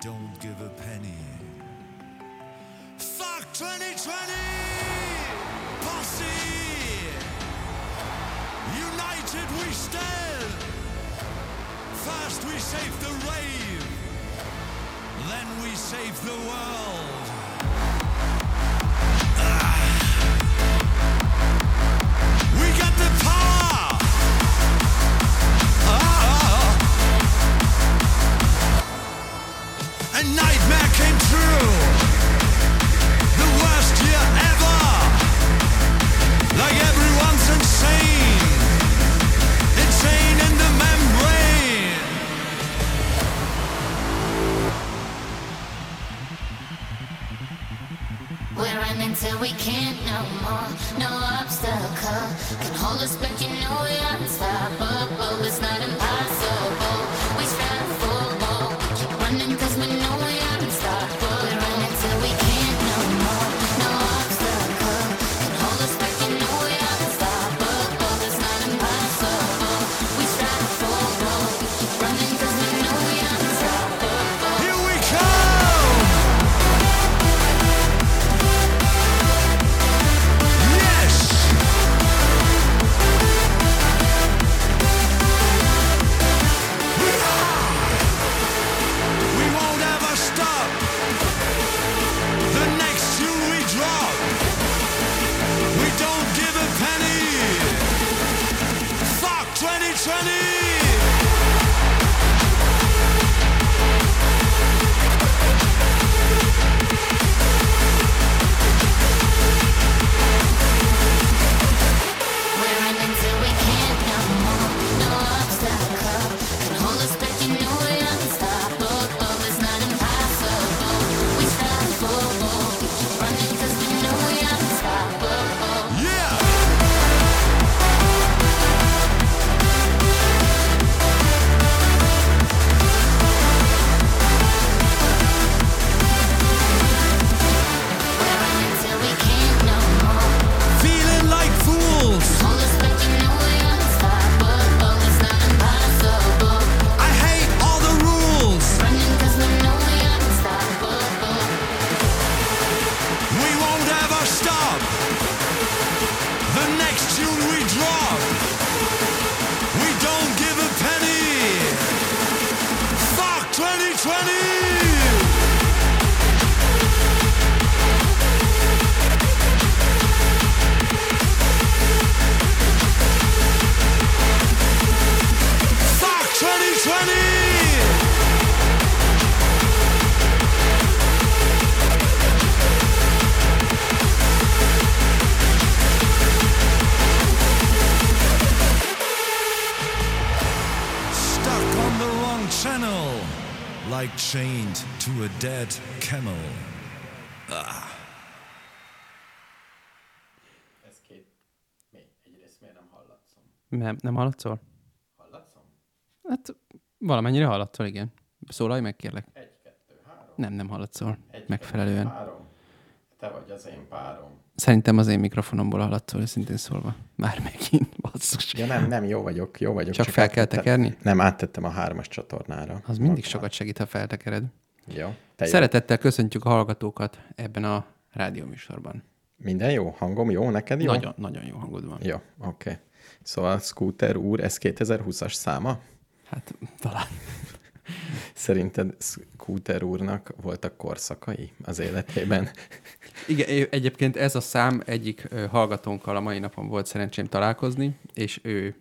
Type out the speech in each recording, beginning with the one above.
don't give a penny. Fuck 2020! Posse! United we stand! First we save the rave, then we save the world. Dead camel. Ez két... Mi? Egyrészt miért nem hallatszom? Nem, nem hallatszol? Hallatszom? Hát valamennyire hallatszol, igen. Szólalj meg, kérlek. Egy, kettő, három. Nem, nem hallatszol. Egy, Megfelelően. Kettő, három. Te vagy az én párom. Szerintem az én mikrofonomból hallatszol, szintén szólva. Már megint, basszus. Ja nem, nem, jó vagyok, jó vagyok. Csak fel kell tekerni? Nem, áttettem a hármas csatornára. Az mindig sokat segít, ha feltekered. Jó. Te jó. Szeretettel köszöntjük a hallgatókat ebben a rádióműsorban. Minden jó? Hangom jó? Neked jó? Nagyon, nagyon jó hangod van. Jó, oké. Okay. Szóval Scooter úr, ez 2020-as száma? Hát talán. Szerinted Scooter úrnak voltak korszakai az életében? Igen, egyébként ez a szám egyik hallgatónkkal a mai napon volt szerencsém találkozni, és ő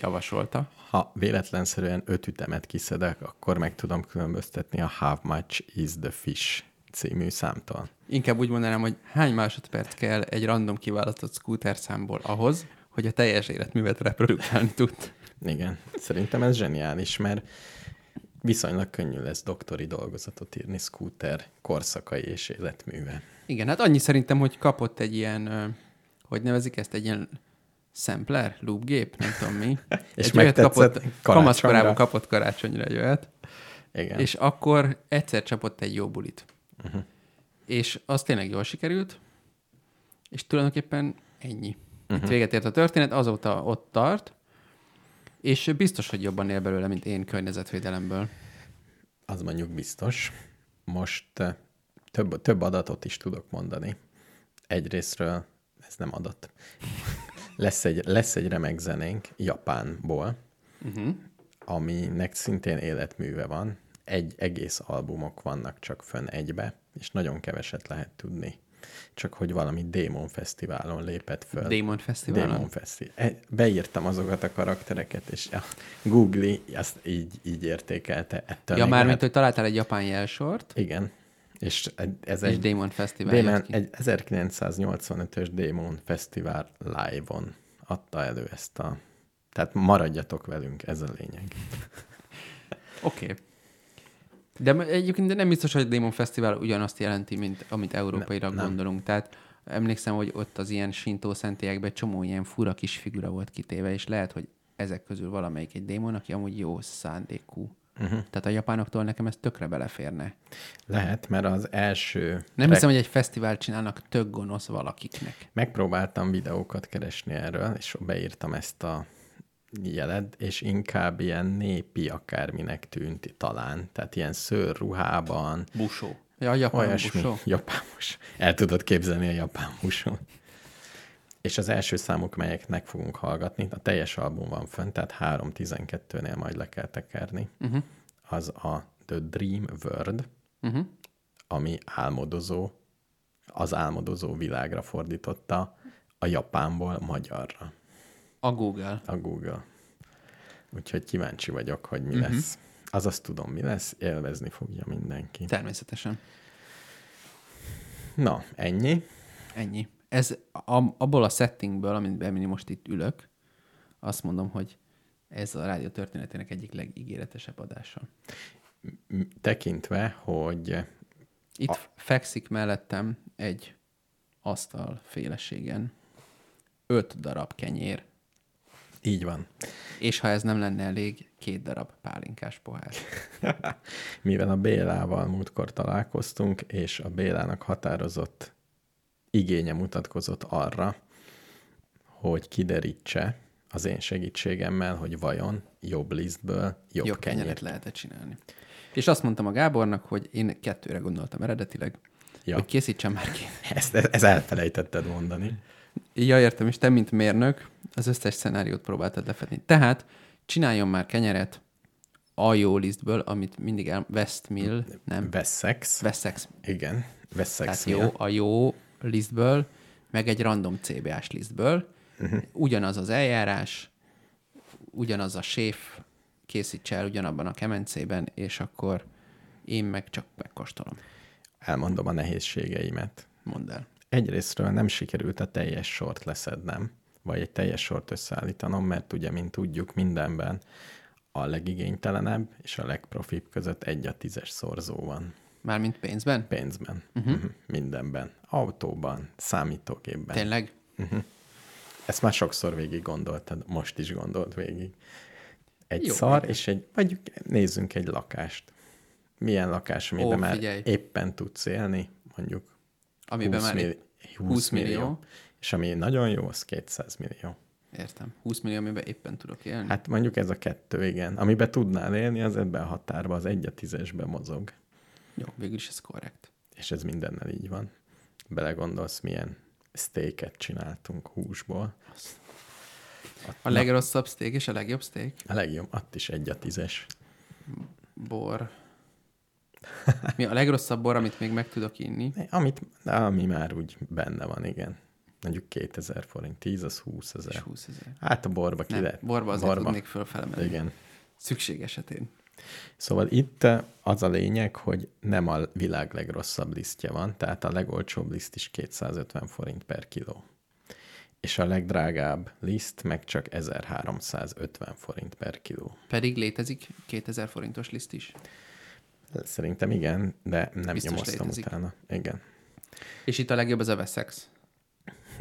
javasolta. Ha véletlenszerűen öt ütemet kiszedek, akkor meg tudom különböztetni a How Much is the Fish című számtól. Inkább úgy mondanám, hogy hány másodperc kell egy random kiválasztott scooter számból ahhoz, hogy a teljes életművet reprodukálni tud. Igen, szerintem ez zseniális, mert viszonylag könnyű lesz doktori dolgozatot írni Scooter korszakai és életműve. Igen, hát annyi szerintem, hogy kapott egy ilyen, hogy nevezik ezt, egy ilyen sampler, loopgép, nem tudom mi. És egy olyat kapott, kamaszkorában kapott karácsonyra egy olyat, Igen. és akkor egyszer csapott egy jó bulit. Uh-huh. És az tényleg jól sikerült, és tulajdonképpen ennyi. Uh-huh. Itt véget ért a történet, azóta ott tart, és biztos, hogy jobban él belőle, mint én környezetvédelemből. Az mondjuk biztos. Most eh, több, több adatot is tudok mondani. Egyrésztről, ez nem adat, lesz egy, lesz egy remek zenénk Japánból, uh-huh. aminek szintén életműve van. Egy egész albumok vannak csak fönn egybe, és nagyon keveset lehet tudni. Csak hogy valami Démon Fesztiválon lépett föl. Démon Fesztiválon? Démon Fesztivál. Beírtam azokat a karaktereket, és a Google azt így, így értékelte. Ettől Ja, mármint, lehet- hogy találtál egy japán jelsort, Igen. És ez egy, Démon Fesztivál Démon, egy 1985-ös Démon Fesztivál live-on adta elő ezt a... Tehát maradjatok velünk, ez a lényeg. Oké. Okay. De egyébként nem biztos, hogy a Démon Fesztivál ugyanazt jelenti, mint amit európailag nem. gondolunk. Tehát emlékszem, hogy ott az ilyen sintó szentélyekben csomó ilyen fura kis figura volt kitéve, és lehet, hogy ezek közül valamelyik egy démon, aki amúgy jó szándékú. Uh-huh. Tehát a japánoktól nekem ez tökre beleférne. Lehet, mert az első... Nem hiszem, hogy egy fesztivált csinálnak tök gonosz valakiknek. Megpróbáltam videókat keresni erről, és beírtam ezt a jelet, és inkább ilyen népi akárminek tűnt talán. Tehát ilyen szőrruhában, Busó. Ja, japán olyasmi. busó. Japán mus. El tudod képzelni a japán musót. És az első számok, melyeknek fogunk hallgatni, a teljes album van fönn, tehát 3.12-nél majd le kell tekerni. Uh-huh. Az a The Dream World, Uh-huh. ami álmodozó, az álmodozó világra fordította a japánból magyarra A Google. a Google. Úgyhogy kíváncsi vagyok, hogy mi uh-huh. lesz. Azaz tudom, mi lesz, élvezni fogja mindenki. Természetesen. Na, ennyi. Ennyi. Ez a, abból a settingből, amit amin most itt ülök, azt mondom, hogy ez a rádió történetének egyik legígéretesebb adása. Tekintve, hogy Itt a... fekszik mellettem egy asztal féleségen öt darab kenyér, így van. és ha ez nem lenne elég, két darab pálinkás pohár. Mivel a Bélával múltkor találkoztunk, és a Bélának határozott igénye mutatkozott arra, hogy kiderítse az én segítségemmel, hogy vajon jobb lisztből jobb, Jobb kenyeret kenyeret lehetett csinálni. És azt mondtam a Gábornak, hogy én kettőre gondoltam eredetileg, Ja. ja. hogy készítsem már ki. Ezt, ezt elfelejtetted mondani. Ja, értem, és te, mint mérnök, az összes szenáriót próbáltad lefedni. Tehát csináljon már kenyeret a jó lisztből, amit mindig el... Westmill, nem, Wessex. Wessex. Igen, Wessex. Tehát jó, a jó lisztből, meg egy random CBA-s lisztből. Uh-huh. Ugyanaz az eljárás, ugyanaz a séf készítse el ugyanabban a kemencében, és akkor én meg csak megkóstolom. Elmondom a nehézségeimet. Mondd el. Egyrésztről nem sikerült a teljes sort leszednem, vagy egy teljes sort összeállítanom, mert ugye, mint tudjuk, mindenben a legigénytelenebb és a legprofibb között egy a tízes szorzó van Mármint pénzben? pénzben, uh-huh. mindenben, autóban, számítógépben. Tényleg? Ezt már sokszor végig gondoltad, most is gondolt végig. Egy Jó, szar, igen. és egy, vagy nézzünk egy lakást. Milyen lakás, amiben Ó, már figyelj. éppen tudsz élni, mondjuk Amiben 20, már milli- 20, 20 millió. millió. És ami nagyon jó, az 200 millió. Értem. 20 millió, amiben éppen tudok élni. Hát, mondjuk ez a kettő, igen. Amiben tudnál élni, az ebben a határban, az egy a tízesbe mozog. Jó, végül is ez korrekt. És ez mindennel így van. Belegondolsz, milyen steaket csináltunk húsból. A legrosszabb steak és a legjobb steak? A legjobb, ott is egy a tízes. Bor. Mi a legrosszabb bor, amit még meg tudok inni? Amit, ami már úgy benne van, igen. Mondjuk 2000 forint, 10 az 20 És ezer. 20 ezer. Hát a borba ki Nem, lehet. borba azért borba. tudnék fölfele menni. Igen. Szükség esetén. Szóval itt eh, az a lényeg, hogy nem a világ legrosszabb lisztje van, tehát a legolcsóbb liszt is 250 forint per kiló. És a legdrágább liszt meg csak 1350 forint per kiló. Pedig létezik 2000 forintos liszt is. Szerintem igen, de nem Biztos nyomoztam létezik. utána. Igen. És itt a legjobb az a Wessex.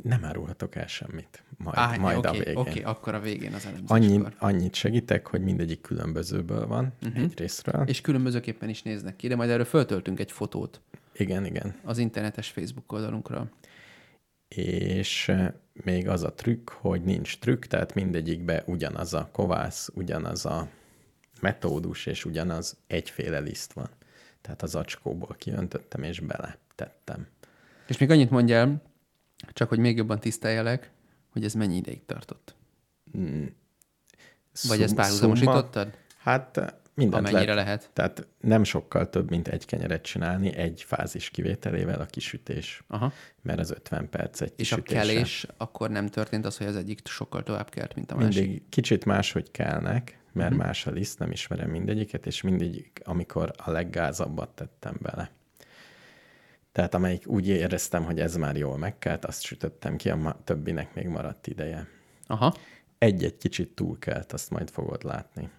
Nem árulhatok el semmit. Majd, Á, majd a oké, végén. oké, akkor a végén az Annyit, elemzéskor. annyit segítek, hogy mindegyik különbözőből van Mhm. uh-huh. egyrésztről. És... Különbözőképpen is néznek ki, de majd erről föltöltünk egy fotót Igen, igen. az internetes Facebook oldalunkra. És eh, még az a trükk, hogy nincs trükk, tehát mindegyikbe ugyanaz a kovász, ugyanaz a metódus, és ugyanaz egyféle liszt van. Tehát az acskóból kiöntöttem, és bele tettem. És még annyit mondjál, csak hogy még jobban tiszteljelek, hogy ez mennyi ideig tartott. Vagy ezt Szum- párhuzamosítottad? Hát mindent Amennyire lehet. lehet. Tehát nem sokkal több, mint egy kenyeret csinálni, egy fázis kivételével a kisütés. Aha. Mert az 50 perc egy És a kisütése. kelés, akkor nem történt az, hogy az egyik sokkal tovább kelt, mint a másik. Mindig kicsit máshogy kelnek, mert uh-huh. más a liszt, nem ismerem mindegyiket, és mindegyik, amikor a leggázabbat tettem bele. Tehát amelyik úgy éreztem, hogy ez már jól megkelt, azt sütöttem ki, a többinek még maradt ideje. Aha. Egy-egy kicsit túlkelt, azt majd fogod látni.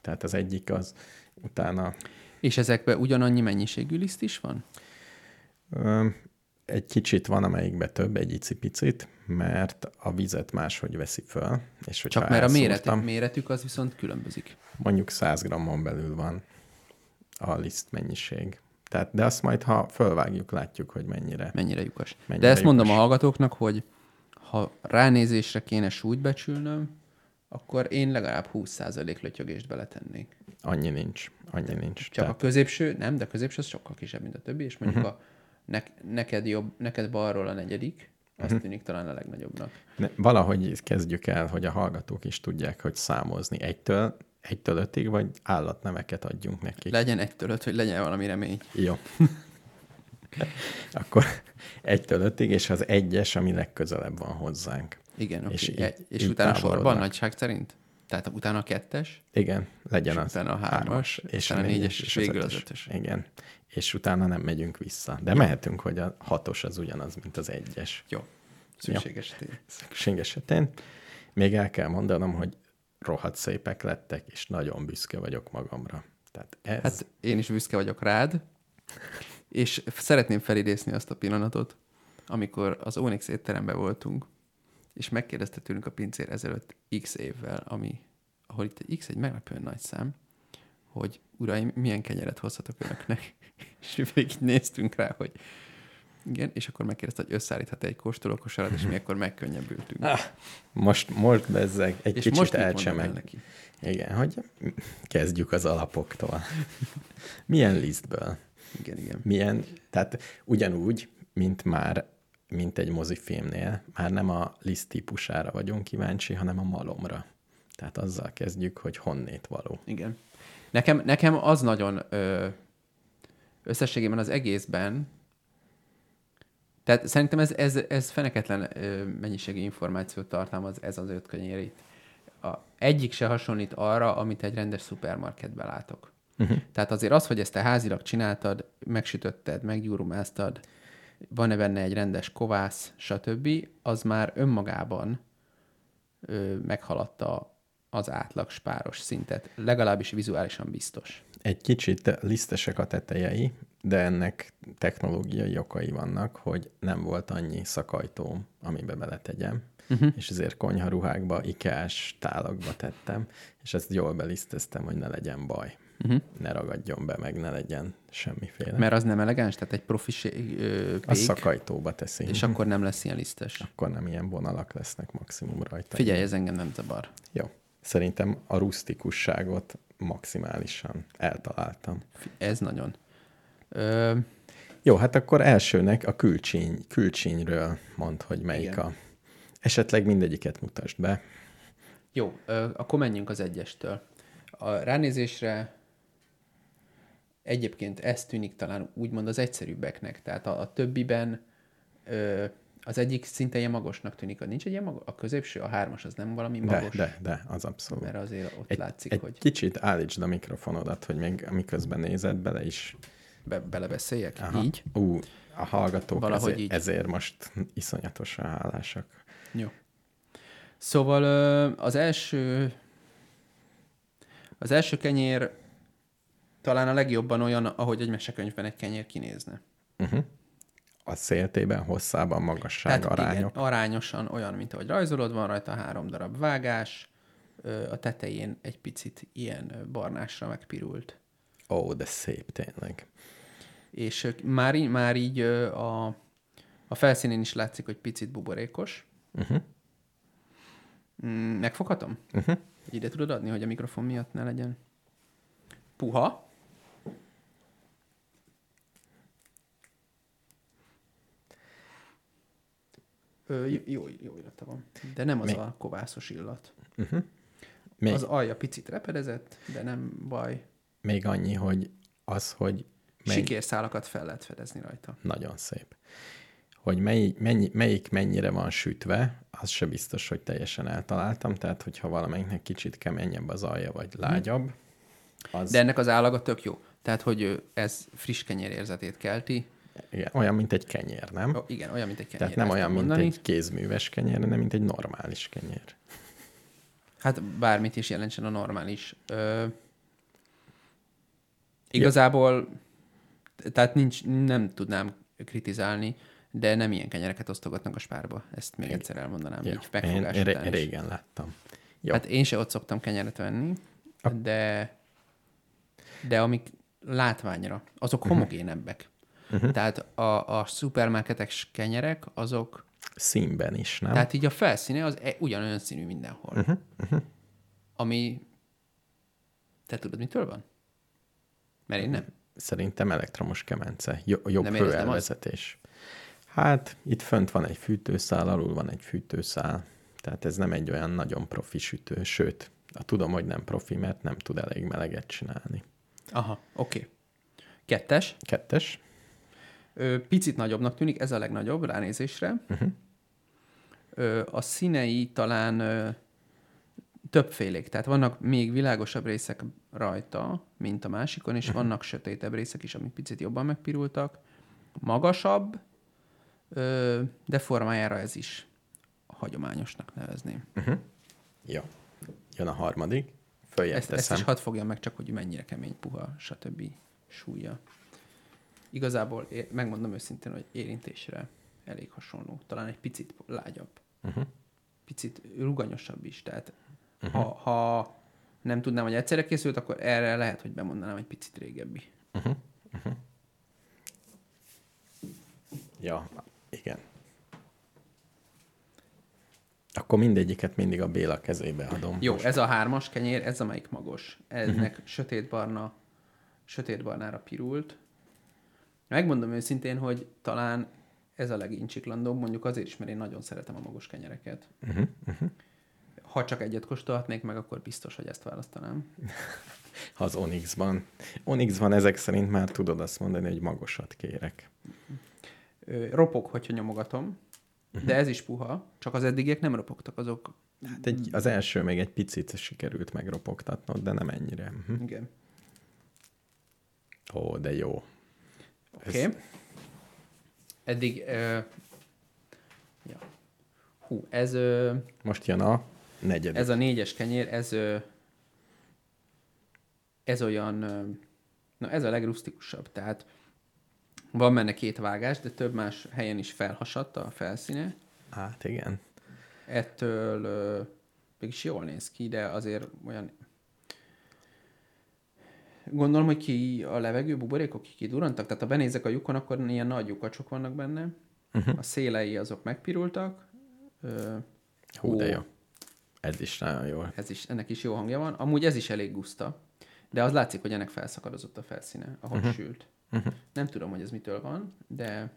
Tehát az egyik az utána És ezekben ugyanannyi mennyiségű liszt is van? ö, egy kicsit van, amelyikbe több, egy icipicit, mert a vizet máshogy veszi föl. És Csak mert a méret, elszórtam- méretük az viszont különbözik. mondjuk 100 grammon belül van a liszt mennyiség. Tehát, de azt majd, ha fölvágjuk, látjuk, hogy mennyire. Mennyire lyukas. Mennyire De ezt mondom a lyukas. hallgatóknak, hogy ha ránézésre kéne súlyt becsülnöm, akkor én legalább 20% lötyögést beletennék. Annyi nincs. Annyi nincs. Csak a középső, nem, de a középső az sokkal kisebb, mint a többi, és mondjuk Mhm. uh-huh. a ne, neked jobb, neked balról a negyedik, az Mhm. uh-huh. tűnik talán a legnagyobbnak. Ne, valahogy kezdjük el, hogy a hallgatók is tudják, hogy számozni egytől, egytől ötig, vagy állatneveket adjunk nekik. Legyen egytől öt, hogy legyen valami remény. Jó. Akkor egytől ötig, és az egyes, ami legközelebb van hozzánk. Igen, És és, így- és, és utána sorban nagyság szerint? Tehát utána a kettes, Igen, legyen És az utána a hármas, aztán a négyes, és végül az ötös. Igen, és utána nem megyünk vissza. De mehetünk, hogy a hatos az ugyanaz, mint az egyes. jó, szükség esetén. Szükség esetén. Még el kell mondanom, hogy rohadt szépek lettek, és nagyon büszke vagyok magamra. Tehát ez... Hát én is büszke vagyok rád, és szeretném felidézni azt a pillanatot, amikor az Onyx étteremben voltunk, és megkérdezte tőlünk a pincér ezelőtt x évvel, ami, ahol itt x egy meglepően nagy szám, hogy uraim, milyen kenyeret hozhatok önöknek? és végig néztünk rá, hogy igen, és akkor megkérdezte, hogy összeállíthat egy kóstolókosarat, és mi akkor megkönnyebbültünk. Ah, most, most bezzeg, egy és kicsit most elcsemeg. neki? Igen, hogy kezdjük az alapoktól. Milyen lisztből? Igen, igen. Milyen, tehát ugyanúgy, mint már, mint egy mozifilmnél, már nem a liszt típusára vagyunk kíváncsi, hanem a malomra. Tehát azzal kezdjük, hogy honnét való. Igen. Nekem, nekem az nagyon ö, összességében az egészben, tehát szerintem ez, ez, ez feneketlen mennyiségű információt tartalmaz ez az öt kenyér itt. A, egyik se hasonlít arra, amit egy rendes szupermarketben látok. Uh-huh. Tehát azért az, hogy ezt te házilag csináltad, megsütötted, meggyúrumáztad, van-e benne egy rendes kovász, stb., az már önmagában ö, meghaladta az átlag spáros szintet. Legalábbis vizuálisan biztos. Egy kicsit lisztesek a tetejei, de ennek technológiai okai vannak, hogy nem volt annyi szakajtóm, amiben beletegyem, uh-huh. és ezért konyharuhákba, ikás tálakba tettem, és ezt jól beliszteztem, hogy ne legyen baj. Uh-huh. Ne ragadjon be, meg ne legyen semmiféle. Mert az nem elegáns, tehát egy profi a szakajtóba teszi. és akkor nem lesz ilyen lisztes. akkor nem ilyen vonalak lesznek maximum rajta. Figyelj, ez engem nem zavar. Jó. Szerintem a rustikusságot maximálisan eltaláltam. Ez nagyon. Ö, Jó, hát akkor elsőnek a külcsíny, külcsínyről mond, hogy melyik Igen. a... Esetleg mindegyiket mutasd be. jó, ö, akkor menjünk az egyestől. A ránézésre egyébként ez tűnik talán úgymond az egyszerűbbeknek. Tehát a, a többiben ö, az egyik szinte ilyen magosnak tűnik. Nincs egy ilyen magas? A középső, a hármas, az nem valami De, magos? de, de, az abszolút. Mert azért ott egy, látszik, egy hogy kicsit állítsd a mikrofonodat, hogy még miközben nézed bele is. be, belebeszéljek. Aha. Így? Ú, a hallgatók Valahogy ezért, így. ezért most iszonyatosan hálásak. Jó. Szóval az első az első kenyér talán a legjobban olyan, ahogy egy mesekönyvben egy kenyér kinézne. A széltében, hosszában, magasság, arányok. Igen, arányosan olyan, mint ahogy rajzolod, van rajta három darab vágás, a tetején egy picit ilyen barnásra megpirult. Ó, de szép tényleg. És már, í- már így a, a felszínén is látszik, hogy picit buborékos. Uh-huh. Megfoghatom? Uh-huh. Ide tudod adni, hogy a mikrofon miatt ne legyen? puha. Ö, jó, jó, illata van. De nem az Mi? a kovászos illat. Még, Az alja picit repedezett, de nem baj. még annyi, hogy az, hogy mely, Sikérszálakat fel lehet fedezni rajta. nagyon szép. Hogy mely, mennyi, melyik mennyire van sütve, az se biztos, hogy teljesen eltaláltam, tehát hogyha valamelyiknek kicsit keményebb az alja, vagy lágyabb, az De ennek az állaga tök jó. Tehát, hogy ez friss kenyér érzetét kelti. Igen, olyan, mint egy kenyér, nem? Ó, igen, olyan, mint egy kenyér. Tehát nem olyan, mint mondani. egy kézműves kenyér, hanem mint egy normális kenyér. Hát bármit is jelentsen a normális. Ö, igazából, tehát nincs, nem tudnám kritizálni, de nem ilyen kenyereket osztogatnak a spárba. Ezt még egyszer elmondanám, Jó, így én, megfogás én, után ré- régen láttam. Jó, Hát én se ott szoktam kenyeret venni, de, de amik látványra, azok Mhm. homogénebbek. Uh-huh. Tehát a, a szupermarketes kenyerek, azok, színben is, nem? tehát így a felszíne az e- ugyanolyan színű mindenhol. Uh-huh. Uh-huh. Ami, te tudod, mitől van? Mert én nem. Szerintem elektromos kemence. Jo- jobb Nem hőelvezetés. Hát itt fönt van egy fűtőszál, alul van egy fűtőszál. Tehát ez nem egy olyan nagyon profi sütő. Sőt, tudom, hogy nem profi, mert nem tud elég meleget csinálni. Aha, oké. Okay. Kettes. Kettes. Picit nagyobbnak tűnik, ez a legnagyobb ránézésre. Uh-huh. A színei talán többfélék, tehát vannak még világosabb részek rajta, mint a másikon, és uh-huh. vannak sötétebb részek is, amik picit jobban megpirultak. Magasabb, de formájára ez is hagyományosnak nevezném. Jó. Jön a harmadik. Följebb Ezt, ezt teszem. is hadd fogjam meg csak, hogy mennyire kemény, puha, stb. súlya. Igazából megmondom őszintén, hogy érintésre elég hasonló. Talán egy picit lágyabb. Uh-huh. Picit ruganyosabb is. Tehát uh-huh. ha, ha nem tudnám, hogy egyszerre készült, akkor erre lehet, hogy bemondanám egy picit régebbi. Ja, igen. Akkor mindegyiket mindig a Béla kezébe adom. Jó, ez a hármas kenyér, ez amelyik magos. Ennek uh-huh. sötétbarna, sötétbarnára pirult. Megmondom őszintén, hogy talán ez a legincsiklandóbb, mondjuk azért is, mert én nagyon szeretem a magos kenyereket. Uh-huh. Uh-huh. Ha csak egyet kóstolhatnék meg, akkor biztos, hogy ezt választanám. Az Onyxban. Onyxban ezek szerint már tudod azt mondani, hogy magosat kérek. Ropog, hogyha nyomogatom, uh-huh. de ez is puha, csak az eddigiek nem ropogtak, azok... Hát egy, az első még egy picit sikerült megropogtatnod, de nem ennyire. Uh-huh. Igen. Ó, de jó. Oké. Okay. Eddig... Ö, ja. Hú, ez... Ö, Most jön a negyedik. Ez a négyes kenyér, ez, ö, ez olyan, ö, na ez a legrusztikusabb, tehát van benne két vágás, de több más helyen is felhasadt a felszíne. Hát igen. Ettől ö, mégis jól néz ki, de azért olyan Gondolom, hogy ki a levegő buborékok ki kidurantak, tehát ha benézek a lyukon, akkor ilyen nagy lyukacsok vannak benne. Uh-huh. A szélei azok megpirultak. Ö, Hú, de ó, jó. Ez is nagyon jó. ez is, ennek is jó hangja van. Amúgy ez is elég guszta, de az látszik, hogy ennek felszakadozott a felszíne, ahogy uh-huh. sült. Uh-huh. Nem tudom, hogy ez mitől van, de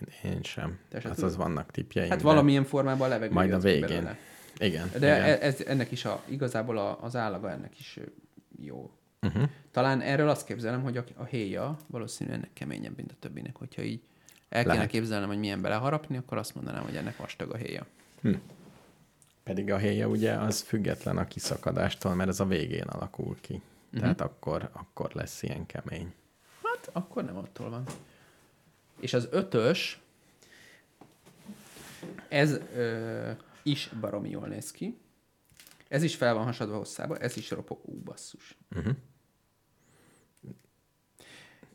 Én, én sem. Se Hát tudod? az vannak tippjeim. hát de valamilyen formában a levegő. Majd a végén. belőle. Igen. De igen. ez, ennek is a, igazából a, az állaga ennek is jó. Uh-huh. Talán erről azt képzelem, hogy a, a héja valószínűleg ennek keményebb, mint a többinek. Hogyha így el kéne Lehet. képzelnem, hogy milyen beleharapni, akkor azt mondanám, hogy ennek vastag a héja. Pedig a héja ugye az független a kiszakadástól, mert ez a végén alakul ki. Uh-huh. Tehát akkor, akkor lesz ilyen kemény. Hát akkor nem attól van. És az ötös, ez ö, is baromi jól néz ki. Ez is fel van hasadva hosszába, ez is ropog. Ú, basszus. Uh-huh.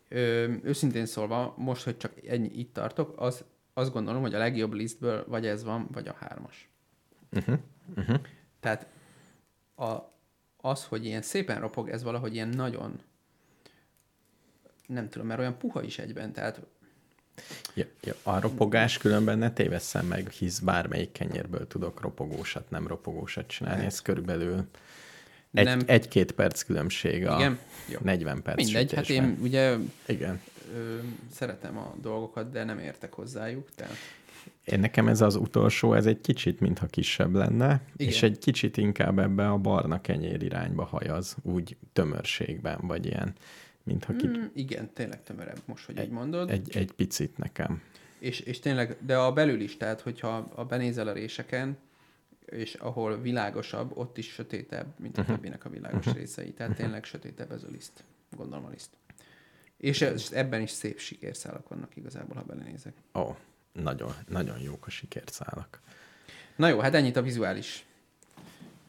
Ö, őszintén szólva, most, hogy csak ennyi itt tartok, az, azt gondolom, hogy a legjobb listből vagy ez van, vagy a hármas. Uh-huh. Uh-huh. Tehát a, az, hogy ilyen szépen ropog, ez valahogy ilyen nagyon nem tudom, mert olyan puha is egyben, tehát Ja, ja, a ropogás különben ne tévesszem meg, hisz bármelyik kenyérből tudok ropogósat, nem ropogósat csinálni. Ez körülbelül Egy, nem... Egy-két perc különbség a Igen? Jó. 40 perc Mindegy, hát sütésben. én ugye Igen. ö, szeretem a dolgokat, de nem értek hozzájuk. Tehát... Én nekem ez az utolsó, ez egy kicsit, mintha kisebb lenne, Igen. És egy kicsit inkább ebbe a barna kenyér irányba hajaz, úgy tömörségben, vagy ilyen, mintha ki, Mm, igen, tényleg tömörebb, most, hogy így mondod. egy, egy picit nekem. És, és tényleg, de a belül is, tehát hogyha a benézel a réseken, és ahol világosabb, ott is sötétebb, mint a Mhm. többinek a világos részei. Tehát tényleg sötétebb ez a liszt, gondolom a liszt. És ez, ebben is szép sikérszálak vannak igazából, ha belenézek. Ó, nagyon, nagyon jók a sikerszálak. Na jó, hát ennyit a vizuális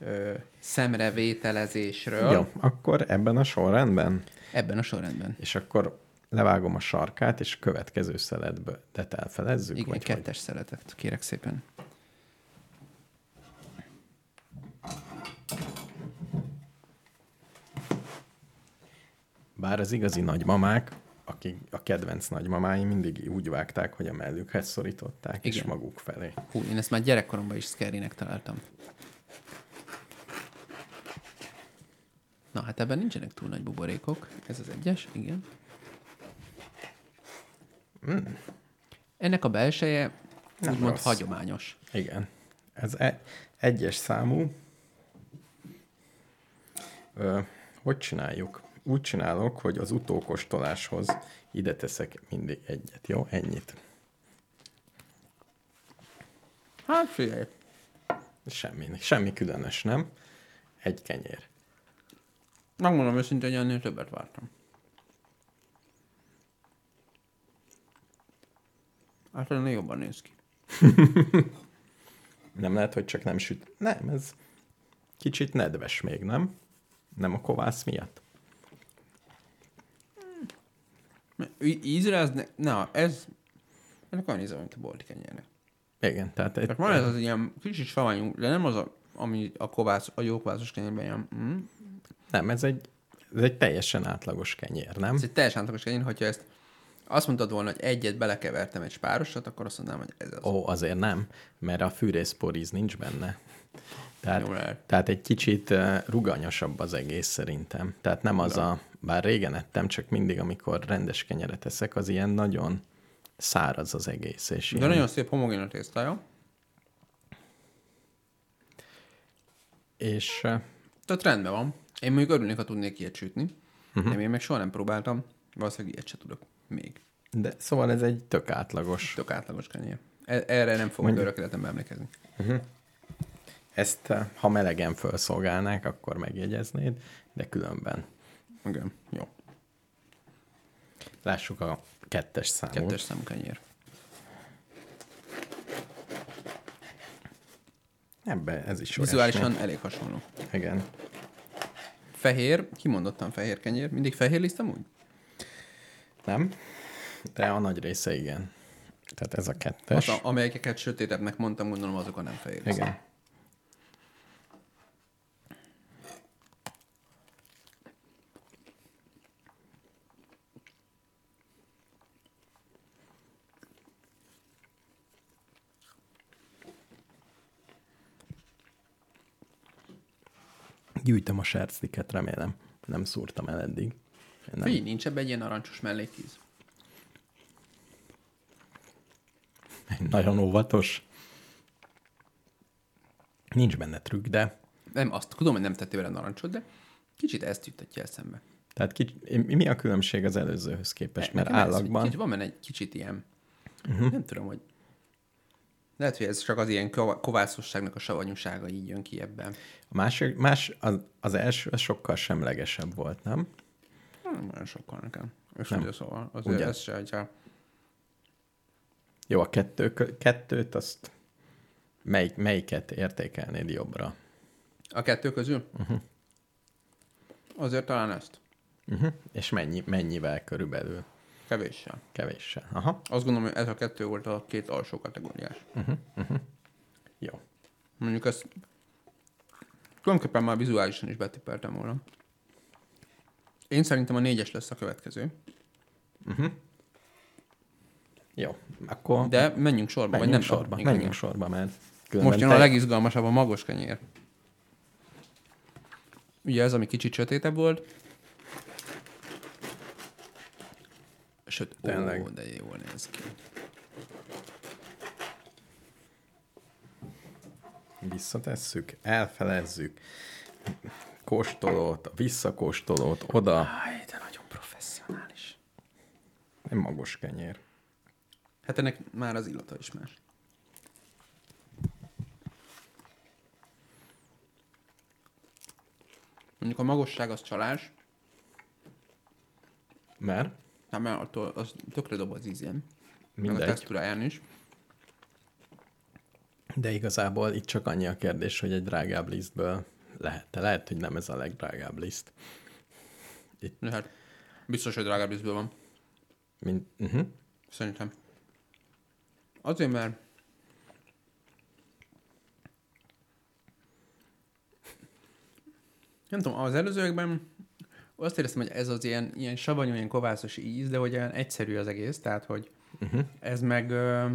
ö, szemrevételezésről. Jó, akkor ebben a sorrendben, Ebben a sorrendben. és akkor levágom a sarkát, és a következő szeletbe de elfelezzük? Igen, vagy kettes szeretet, kérek szépen. Bár az igazi nagymamák, akik a kedvenc nagymamái mindig úgy vágták, hogy a mellükhez szorították, és Igen. maguk felé. Hú, én ezt már gyerekkoromban is scary találtam. Na, hát ebben nincsenek túl nagy buborékok. Ez az egyes, igen. Mm. Ennek a belseje Nem úgymond rossz. hagyományos. Igen. Ez e- egyes számú. Ö, hogy csináljuk? Úgy csinálok, hogy az utókostoláshoz ide teszek mindig egyet, jó? Ennyit. Hát figyelj. Semmi, semmi különös, nem? Egy kenyér. Megmondom őszintén, hogy ennél többet vártam. Hát ennél jobban néz ki. Nem lehet, hogy csak nem süt. Nem, ez kicsit nedves még, nem? Nem a kovász miatt? Í- Ízre ez, ne, na, ez, ennek olyan íze, mint a bolti kenyérnek. Igen, tehát Tehát van ez az ilyen kicsit savanyú, de nem az, a, ami a kovász, a jó kovászos kenyérben ilyen. Mm. nem, ez egy, ez egy teljesen átlagos kenyér, nem? Ez egy teljesen átlagos kenyér, hogyha ezt azt mondtad volna, hogy egyet belekevertem egy spárosat, akkor azt mondanám, hogy ez az. Ó, azért nem, mert a fűrészporíz nincs benne. Tehát, tehát egy kicsit eh, rugalmasabb az egész szerintem. Tehát nem az a, bár régen ettem, csak mindig, amikor rendes kenyeret eszek, az ilyen nagyon száraz az egész. És De ilyen, nagyon szép homogén a tésztája. És eh, Tehát rendben van. Én mondjuk örülnék, ha tudnék ilyet sütni. Uh-huh. De én még soha nem próbáltam. Valószínűleg ilyet se tudok. Még. de szóval ez egy tök átlagos. Tök átlagos kenyér. E- Erre nem fogok Mondjuk- örök életemben emlékezni. Ezt, ha melegen felszolgálnák, akkor megjegyeznéd, de különben. Igen, jó. Lássuk a kettes számot. Kettes számú kenyér. Ebbe ez is Vizuálisan olyasmi. elég hasonló. Igen. Fehér, kimondottan fehér kenyér. Mindig fehér lisztem úgy? Nem? De a nagy része igen. Tehát ez a kettes. A, amelyeket sötétebbnek mondtam, gondolom azok a nem fehér. Igen. Gyűjtöm a sercliket, remélem. Nem szúrtam el eddig. Nem. Figyelj, nincs ebben egy ilyen narancsos mellékíz. Nagyon óvatos. Nincs benne trükk, de Nem, azt tudom, hogy nem tettél vele narancsot, de kicsit ezt juttatja eszembe. tehát kic- mi a különbség az előzőhöz képest? Mert Nekem ez, állagban... Kicsit, van benne egy kicsit ilyen, uh-huh. nem tudom, hogy lehet, hogy ez csak az ilyen kovászosságnak a savanyúsága így jön ki ebben. A másik, más, az, az első az sokkal semlegesebb volt, nem? Nem olyan sokkal nekem. És Nem. ugye szóval, azért Ugye? ez se, hogyha Jó, a kettő, kettőt, azt melyik, melyiket értékelnéd jobbra? a kettő közül? Uh-huh. Azért talán ezt. Uh-huh. És mennyi, mennyivel körülbelül? Kevéssel. Kevéssel. Aha, Azt gondolom, hogy ez a kettő volt a két alsó kategóriás. jó. Mondjuk ezt tulajdonképpen már vizuálisan is betippeltem volna. Én szerintem a négyes lesz a következő. Jó, akkor De menjünk sorba, menjünk vagy nem sorba. Igen, Menjünk sorba, mert Most jön a te- legizgalmasabb, a magos kenyér. Ugye ez, ami kicsit sötétebb volt. Söt, Tényleg. Ó, de jól néz ki. Visszatesszük, elfelezzük, kóstolót, visszakóstolót, oda, Áj, de nagyon professzionális. nem magos kenyér. Hát ennek már az illata is más. Mondjuk a magosság az csalás, Mert hát mert attól az tökre dob az ízén. Meg a mindegy. textúráján is. De igazából itt csak annyi a kérdés, hogy egy drágább lisztből lehet. De lehet, hogy nem ez a legdrágább liszt. De hát biztos, hogy drágább ízből van. Mint, uh-huh. Szerintem. Azért, mert nem tudom, az előzőekben azt éreztem, hogy ez az ilyen, ilyen savanyú, ilyen kovászos íz, de hogy olyan egyszerű az egész, tehát hogy uh-huh. ez meg ö,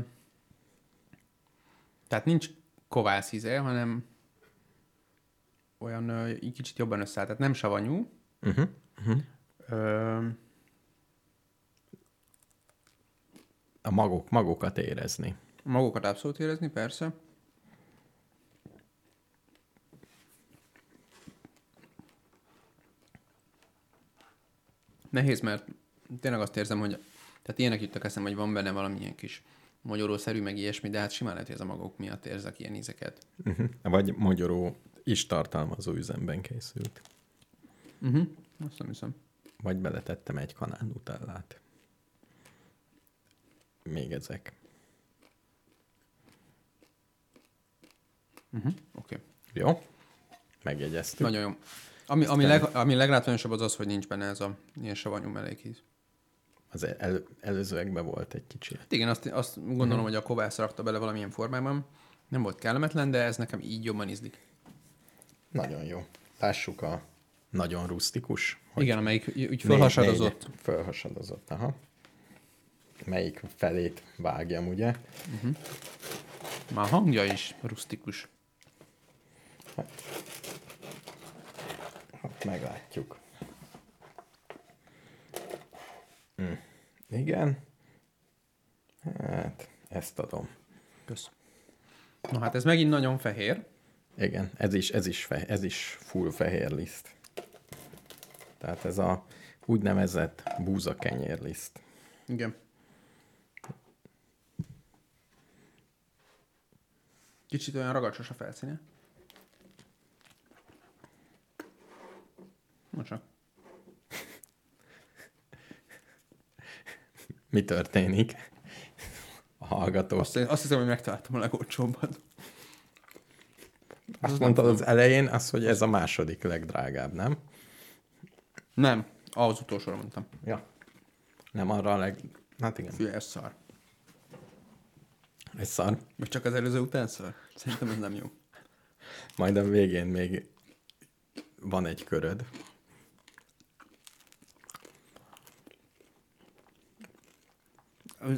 tehát nincs kovász íze, hanem olyan ö, így kicsit jobban összeállt, tehát nem savanyú, Uh-huh. ö, A magok, magokat érezni. magukat abszolút érezni, persze. Nehéz, mert tényleg azt érzem, hogy tehát ilyenek juttak eszembe, hogy van benne valamilyen kis magyarószerű, meg ilyesmi, de hát simán lehet, hogy ez a magok miatt érzek ilyen ízeket. Uh-huh. Vagy magyaró is tartalmazó üzemben készült. Uh-huh. Azt nem hiszem. Vagy beletettem egy kanál nutellát. Még ezek. Uh-huh. Oké. Okay. Jó? Megjegyeztük. Nagyon jó. Ami, ami, leg, ami leglátványosabb az az, hogy nincs benne ez a ilyen savanyú melékíz. Az el, előzőekben volt egy kicsi. Hát igen, azt, azt gondolom, Mhm. hogy a kovász rakta bele valamilyen formában. Nem volt kellemetlen, de ez nekem így jobban ízlik. Nagyon jó. Lássuk a nagyon rustikus. Hogy Igen, amelyik úgy fölhasadozott. Fölhasadozott, aha. Melyik felét vágjam, ugye? Már hangja is rustikus. Hát meglátjuk. Hm. Igen. Hát, ezt adom. Kösz. Na hát ez megint nagyon fehér. Igen, ez is, ez is, fe, ez is full fehér liszt. Tehát ez a úgynevezett búza kenyér liszt. Igen. Kicsit olyan ragacsos a felszíne. Na csak. Mi történik? A hallgató. Azt, azt hiszem, hogy megtaláltam a legolcsóbbat. Azt mondtad az elején, az, hogy ez a második legdrágább, nem? Nem, az utolsóra mondtam. Ja. Nem arra a leg... Hát igen, Fülye, ez szar. ez szar. Vagy csak az előző után szar? Szerintem ez nem jó. Majd a végén még van egy köröd.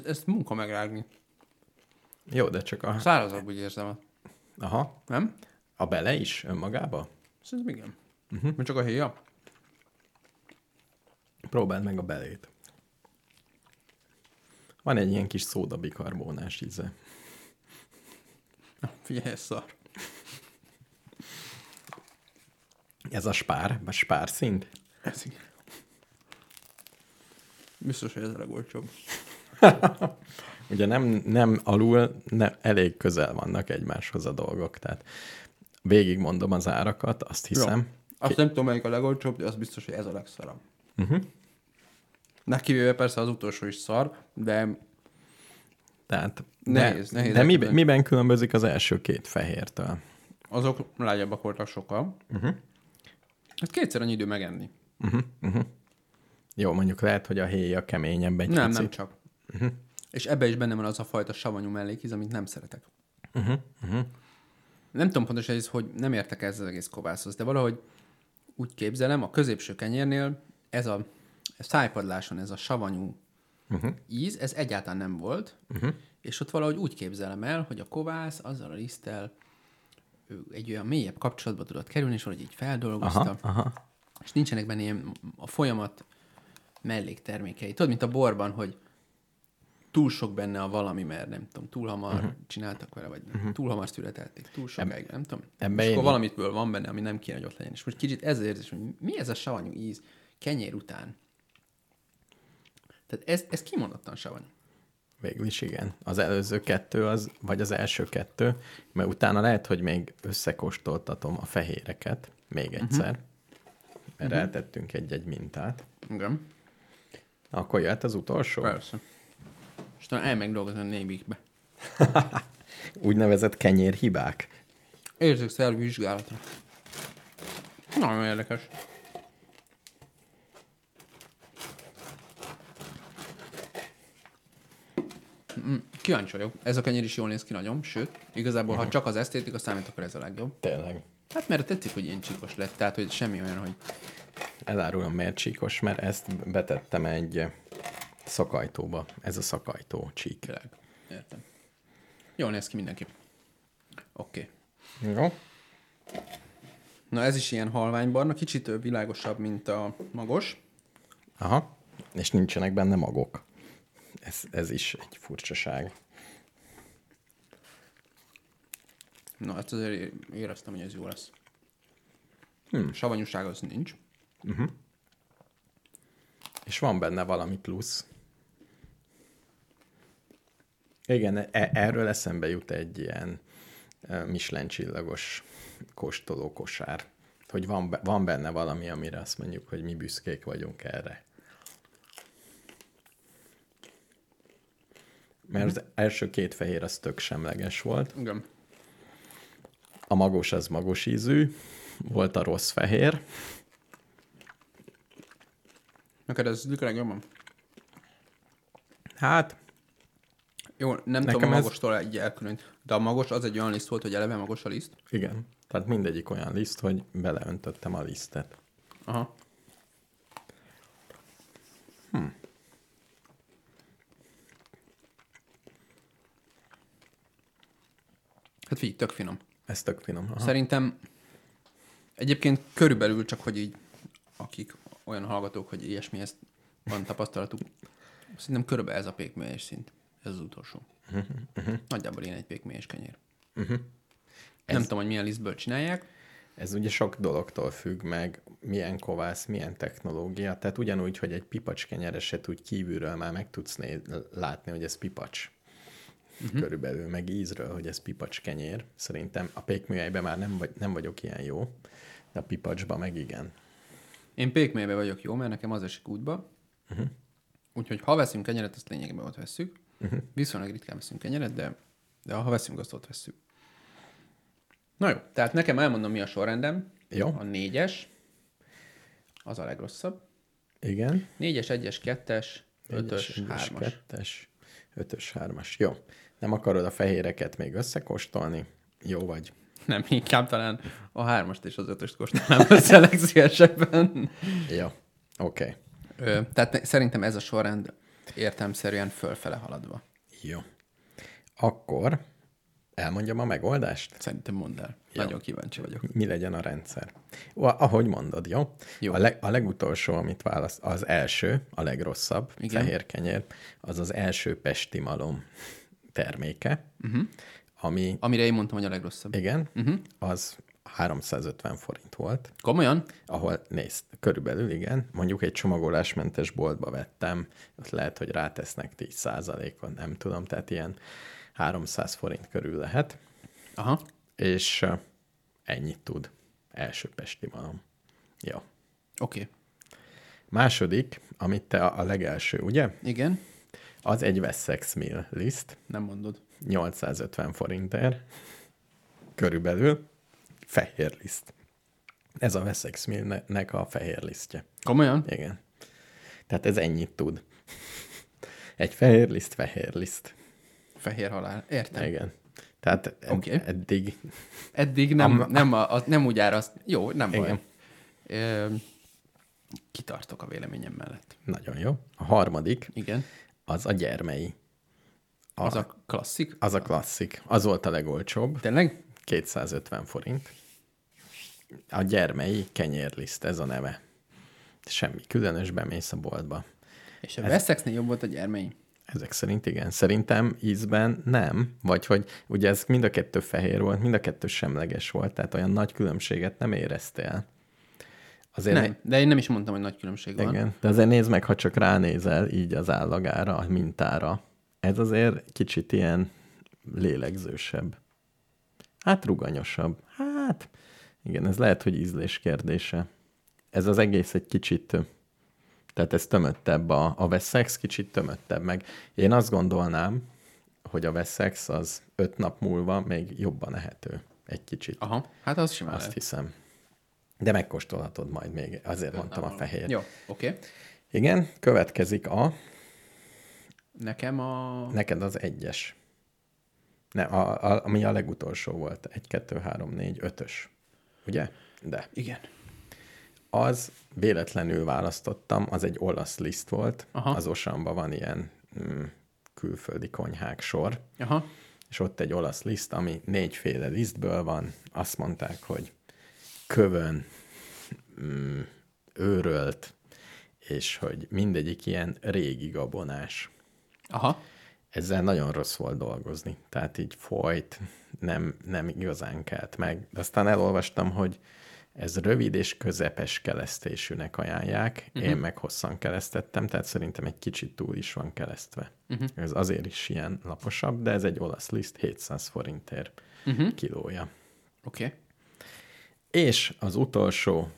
Ezt munka megrágni. Jó, de csak a... Szárazabb, úgy érzem. Aha. Nem? A bele is önmagába? Szerintem igen. Uh-huh. Mert csak a héja? Próbáld meg a belét. Van egy ilyen kis szódabikarbónás íze. Na, figyelj, ez szar. Ez a spár, a spár szint? Ez igen. Biztos, hogy ez a legolcsóbb. Ugye nem, nem alul, ne, elég közel vannak egymáshoz a dolgok, tehát végigmondom az árakat, azt hiszem. Jó. Azt nem tudom, melyik a legolcsóbb, de az biztos, hogy ez a legszarabb. Uh-huh. Neki véve persze az utolsó is szar, de Tehát Nehéz, de, nehéz De miben, elképzelni. miben különbözik az első két fehértől? azok lágyabbak voltak sokkal. Uh-huh. Hát kétszer annyi idő megenni. Jó, mondjuk lehet, hogy a héja keményebb egy nem, picit. nem csak. Uh-huh. És ebbe is benne van az a fajta savanyú mellékíz, amit nem szeretek. Uh-huh. Uh-huh. Nem tudom pontosan, ez, hogy nem értek ez az egész kovászhoz, de valahogy úgy képzelem, a középső kenyérnél ez a szájpadláson, ez a savanyú uh-huh. íz, ez egyáltalán nem volt, uh-huh. és ott valahogy úgy képzelem el, hogy a kovász azzal a liszttel ő egy olyan mélyebb kapcsolatba tudott kerülni, és valahogy így feldolgozta. Aha, aha. És nincsenek benne ilyen a folyamat melléktermékei. Tudod, mint a borban, hogy túl sok benne a valami, mert nem tudom, túl hamar uh-huh. csináltak vele, vagy uh-huh. túl hamar születelték, túl sokáig, nem tudom. ebbe és akkor valamitből van benne, ami nem kéne, hogy ott legyen. És most kicsit ez az érzés, hogy mi ez a savanyú íz kenyér után. Tehát ez, ez kimondottan savanyú. Végül is igen. Az előző kettő, az, vagy az első kettő, mert utána lehet, hogy még összekóstoltatom a fehéreket még egyszer, uh-huh. mert uh-huh. eltettünk egy-egy mintát. Igen. Akkor jöhet az utolsó? Persze. És talán elmegy dolgozni a névikbe. Úgynevezett kenyérhibák. Érzékszervi vizsgálatra. Nagyon érdekes. Mm, Kíváncsi vagyok. Ez a kenyér is jól néz ki nagyon, sőt, igazából, ha csak az esztétika számít, akkor ez a legjobb. Tényleg. Hát mert tetszik, hogy ilyen csíkos lett, tehát hogy semmi olyan, hogy Elárulom, miért csíkos, mert ezt betettem egy szakajtóba. Ez a szakajtó csík. tényleg. Értem. Jól néz ki mindenképp. Oké. Okay. Jó. Na ez is ilyen halványbarna, kicsit világosabb, mint a magos. Aha. És nincsenek benne magok. Ez, ez is egy furcsaság. Na, ezt azért é- éreztem, hogy ez jó lesz. Hmm. Savanyúság az nincs. És van benne valami plusz. Igen, e- erről eszembe jut egy ilyen e, Michelin csillagos kóstoló kosár. Hogy van, be- van benne valami, amire azt mondjuk, hogy mi büszkék vagyunk erre. Mert az első két fehér az tök semleges volt. Igen. A magos az magos ízű, volt a rossz fehér, Neked ez a legjobban? hát Jó, nem Nekem tudom a ez- magostól így elkülönít, de a magos az egy olyan liszt volt, hogy eleve magos a liszt. Igen. Tehát mindegyik olyan liszt, hogy beleöntöttem a lisztet. Aha. Hát figyelj, tök finom. Ez tök finom. Aha. Szerintem egyébként körülbelül csak, hogy így, akik olyan hallgatók, hogy ilyesmihez van tapasztalatuk, szerintem körülbelül ez a pékmelyes szint. Ez az utolsó. Nagyjából én egy pékmelyes kenyér. Nem tudom, hogy milyen lisztből csinálják. Ez ugye sok dologtól függ meg, milyen kovász, milyen technológia. Tehát ugyanúgy, hogy egy pipacs kenyereset úgy kívülről már meg tudsz né- látni, hogy ez pipacs. Uh-huh. Körülbelül, meg ízről, hogy ez pipacs kenyér. Szerintem a pékműhelyben már nem, vagy, nem vagyok ilyen jó, de a pipacsban meg igen. Én pékmelybe vagyok jó, mert nekem az esik útba. Uh-huh. Úgyhogy ha veszünk kenyeret, azt lényegében ott vesszük. Uh-huh. Viszonylag ritkán veszünk kenyeret, de, de ha veszünk, azt ott vesszük. Na jó, tehát nekem elmondom, mi a sorrendem. Jó. A négyes, az a legrosszabb. Igen. Négyes, egyes, kettes, ötös, Egyes, hármas. Kettes, ötös, hármas. Jó. Nem akarod a fehéreket még összekóstolni? Jó vagy. Nem, inkább talán a hármast és az ötöst kóstolnám össze legszívesebben. Jó. Oké. Okay. Ö, Tehát szerintem ez a sorrend értelmszerűen fölfele haladva. Jó. Akkor elmondjam a megoldást? Szerintem mondd el. Jó. Nagyon kíváncsi vagyok. Mi legyen a rendszer? Ahogy mondod, jó? Jó. A, leg, a legutolsó, amit választ, az első, a legrosszabb Igen. fehér kenyér, az az első pesti malom terméke, uh-huh. ami, Amire én mondtam, hogy a legrosszabb. igen, uh-huh. az 350 forint volt, Komolyan? ahol nézd, körülbelül igen, mondjuk egy csomagolásmentes boltba vettem, ott lehet, hogy rátesznek 10 százalékon, nem tudom, tehát ilyen 300 forint körül lehet, Aha. és ennyit tud. Első pesti malom. Jó. Oké. Okay. Második, amit te a a legelső, ugye? Igen. Az egy Wessex Mill liszt, Nem mondod. 850 forintért, körülbelül, fehér liszt. Ez a Wessex Millnek a fehér lisztje. Komolyan? Igen. Tehát ez ennyit tud. Egy fehér liszt, fehér liszt. Fehér halál. Értem. Igen. Tehát ed- Oké. eddig Eddig nem, nem, a, a, nem úgy árazt. Jó, nem baj. Igen. Ö, kitartok a véleményem mellett. nagyon jó. A harmadik, Igen. az a gyermei. Az a klasszik. Az a klasszik. Az volt a legolcsóbb. Tényleg? 250 forint. A gyermei kenyérliszt, ez a neve. Semmi különös, bemész a boltba. És a Wessexnél jobb volt a gyermei. Ezek szerint igen. Szerintem ízben nem, vagy hogy ugye ez mind a kettő fehér volt, mind a kettő semleges volt, tehát olyan nagy különbséget nem éreztél. Azért Nem, de én nem is mondtam, hogy nagy különbség van. Igen, de azért nézd meg, ha csak ránézel így az állagára, a mintára. Ez azért kicsit ilyen lélegzősebb. Hát ruganyosabb. Hát, igen, ez lehet, hogy ízlés kérdése. Ez az egész egy kicsit, tehát ez tömöttebb, a, a Wessex kicsit tömöttebb, meg én azt gondolnám, hogy a Wessex az öt nap múlva még jobban ehető. Egy kicsit. Aha, hát az simán Azt lehet. hiszem. De megkóstolhatod majd még, azért mondtam a fehér. Jó, oké. Okay. Igen, következik a, Nekem a... neked az egyes. Ne, a, a, ami a legutolsó volt. Egy, kettő, három, négy, ötös. Ugye? De. Igen. Az véletlenül választottam, az egy olasz liszt volt. Aha. Az Osanban van ilyen mm, külföldi konyhák sor, Aha. és ott egy olasz liszt, ami négyféle lisztből van. Azt mondták, hogy kövön, mm, őrölt, és hogy mindegyik ilyen régi gabonás. Aha. Ezzel nagyon rossz volt dolgozni. Tehát így folyt, nem, nem igazán kelt meg. De aztán elolvastam, hogy ez rövid és közepes kelesztésűnek ajánlják. Mhm. Uh-huh. Én meg hosszan kelesztettem, tehát szerintem egy kicsit túl is van kelesztve. Uh-huh. Ez azért is ilyen laposabb, de ez egy olasz liszt, 700 forintért uh-huh. kilója. Oké. Okay. És az utolsó,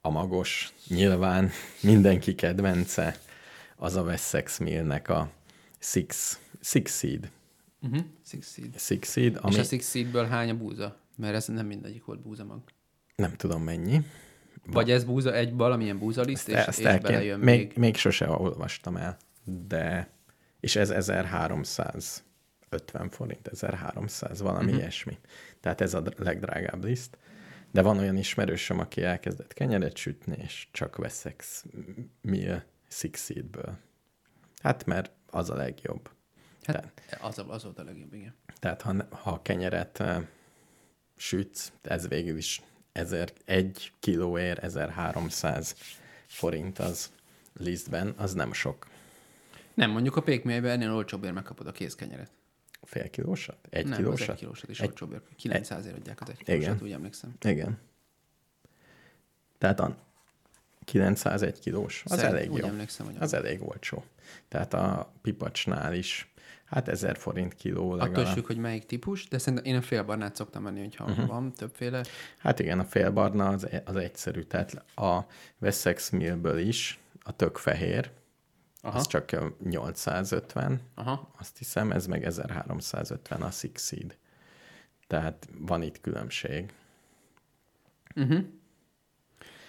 a magos, nyilván mindenki kedvence, az a Wessex Millnek a Six, six Seed. Uh-huh. Six seed. Six Seed, Ami... És a six seedből hány a búza? Mert ez nem mindegyik volt búzamag. nem tudom mennyi. Vagy ez búza, egy valamilyen búzaliszt, és, Ezt és el kell- belejön még, még... még sose olvastam el, de és ez 1350 forint, 1300, valami uh-huh. ilyesmi. Tehát ez a dr- legdrágább liszt. De van olyan ismerősöm, aki elkezdett kenyeret sütni, és csak Wessex Mill Six Seedből. Hát mert az a legjobb. Tehát, Hát, az, a- az volt a legjobb, igen. tehát ha, ha kenyeret uh, sütsz, ez végül is 1000, egy kilóért 1300 forint az lisztben, az nem sok. Nem, mondjuk a pékmelyben ennél olcsóbbért megkapod a kézkenyeret. Fél kilósat? Egy nem, az kilósat? egy kilósat is Egy- olcsóbbért. 900 ért adják az egy Igen. kilósat, úgy emlékszem. Igen. Tehát a 901 kilós, az Szerint elég úgy jó. emlékszem, hogy Az elég olcsó. Tehát a pipacsnál is, hát 1000 forint kiló Attól legalább. függ, hogy melyik típus, de szerintem én a félbarnát szoktam venni, hogyha uh-huh. van többféle. Hát igen, a félbarna az, e- az egyszerű. Tehát a Wessex Millből is a tök fehér, Aha. az csak ö, 850, Aha. azt hiszem, ez meg 1350 a Six Seed. Tehát van itt különbség.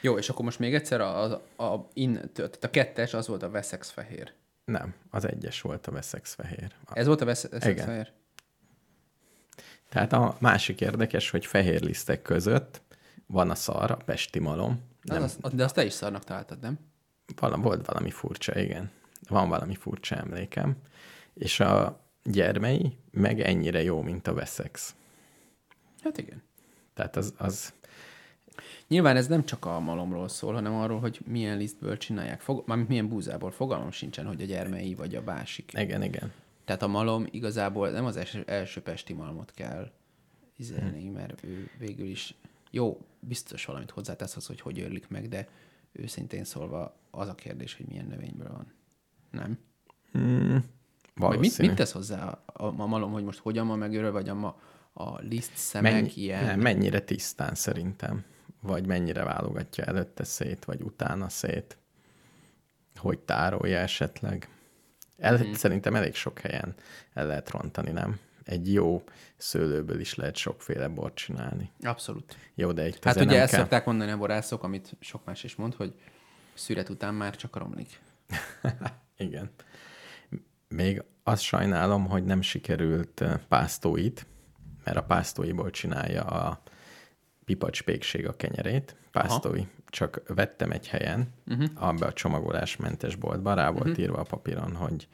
Jó, és akkor most még egyszer a, a, a, in, tehát a kettes az volt a Wessex fehér. Nem, az egyes volt a Wessex fehér. Ez volt a Wessex Igen. fehér? Tehát a másik érdekes, hogy fehér lisztek között van a szar, a pesti malom. Nem. Az, az, de azt te is szarnak találtad, nem? Vala, volt valami furcsa, igen. Van valami furcsa emlékem. És a gyermei meg ennyire jó, mint a Wessex. Hát igen. Tehát az, az Nyilván ez nem csak a malomról szól, hanem arról, hogy milyen lisztből csinálják. Fog, mármint milyen búzából. Fogalmam sincsen, hogy a gyermei vagy a másik. igen, igen. Tehát a malom igazából nem az első, első pesti malmot kell izelni, mert ő végül is jó, biztos valamit hozzátesz az, hogy hogy őrlik meg, de őszintén szólva az a kérdés, hogy milyen növényből van. Nem? Vagy mit, mit tesz hozzá a, a, a malom, hogy most hogyan van megőrve, vagy a, ma, a liszt szemek Mennyi, ilyen? nem, mennyire tisztán szerintem. Vagy mennyire válogatja előtte szét, vagy utána szét. Hogy tárolja esetleg. El, mm. Szerintem elég sok helyen el lehet rontani, nem? Egy jó szőlőből is lehet sokféle bort csinálni. Abszolút. Jó, de itt Hát ugye nem ezt kell. szokták mondani a borászok, amit sok más is mond, hogy szüret után már csak romlik. Igen. Még azt sajnálom, hogy nem sikerült eh, pásztóit, mert a pásztóiból csinálja a pipacspékség a kenyerét. Pásztói. Aha. Csak vettem egy helyen, uh-huh. abba a csomagolásmentes boltba, rá volt uh-huh. írva a papíron, hogy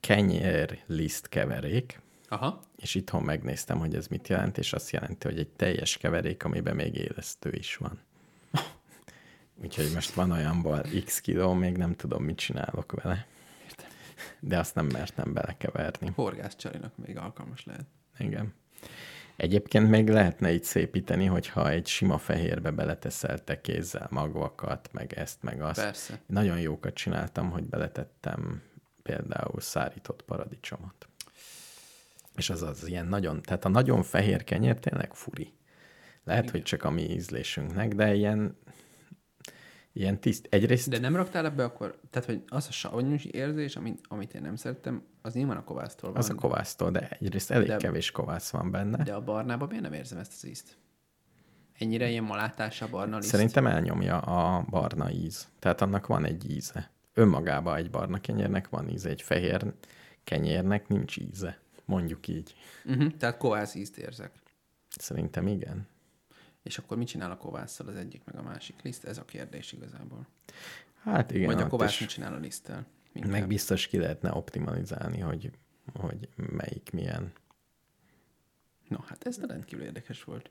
kenyér liszt keverék, Aha. és itthon megnéztem, hogy ez mit jelent, és azt jelenti, hogy egy teljes keverék, amiben még élesztő is van. Úgyhogy most van olyanból x kiló, még nem tudom, mit csinálok vele. De azt nem mertem belekeverni. Horgász csalinak még alkalmas lehet. Igen. Egyébként még lehetne így szépíteni, hogyha egy sima fehérbe beleteszel te kézzel magvakat, meg ezt, meg azt. Persze. Nagyon jókat csináltam, hogy beletettem például szárított paradicsomot. És az az ilyen nagyon, tehát a nagyon fehér kenyér tényleg furi. Lehet, hogy csak a mi ízlésünknek, de ilyen, ilyen tiszt. Egyrészt De nem raktál ebbe akkor, tehát hogy az a savanyús érzés, amit, amit én nem szerettem, az nyilván a kovásztól van. az a kovásztól, de egyrészt elég De- kevés kovász van benne. De a barnában miért nem érzem ezt az ízt? Ennyire ilyen malátása a barna liszt? Szerintem elnyomja a barna íz. Tehát annak van egy íze. Önmagában egy barna kenyérnek van íze, egy fehér kenyérnek nincs íze. Mondjuk így. Uh-huh, tehát kovász ízt érzek. Szerintem igen. És akkor mit csinál a kovásszal az egyik meg a másik liszt? Ez a kérdés igazából. Hát igen. Vagy a kovász mit csinál a liszttel? meg Inkább. biztos ki lehetne optimalizálni, hogy, hogy melyik milyen. No, hát ez rendkívül érdekes volt.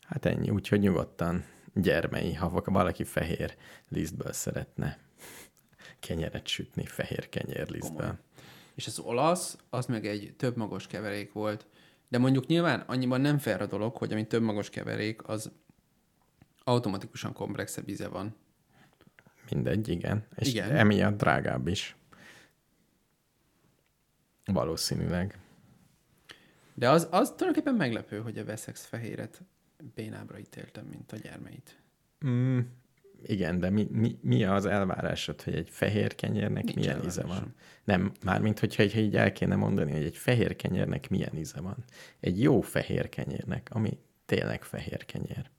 Hát ennyi, úgyhogy nyugodtan gyermei, ha valaki fehér lisztből szeretne kenyeret sütni, fehér kenyérlisztből. Komolyan. És az olasz, az meg egy több magos keverék volt. De mondjuk nyilván annyiban nem fair a dolog, hogy ami több magos keverék, az automatikusan komplexebb íze van. Mindegy, igen. És igen. emiatt drágább is. Valószínűleg. De az, az tulajdonképpen meglepő, hogy a Wessex fehéret bénábra ítéltem, mint a gyermeit. Mm, igen, de mi, mi, mi az elvárásod, hogy egy fehér kenyérnek Nincs milyen íze elvárásom. van? Nem, mármint, hogyha így, el kéne mondani, hogy egy fehér kenyérnek milyen íze van. Egy jó fehér kenyérnek, ami tényleg fehér kenyér.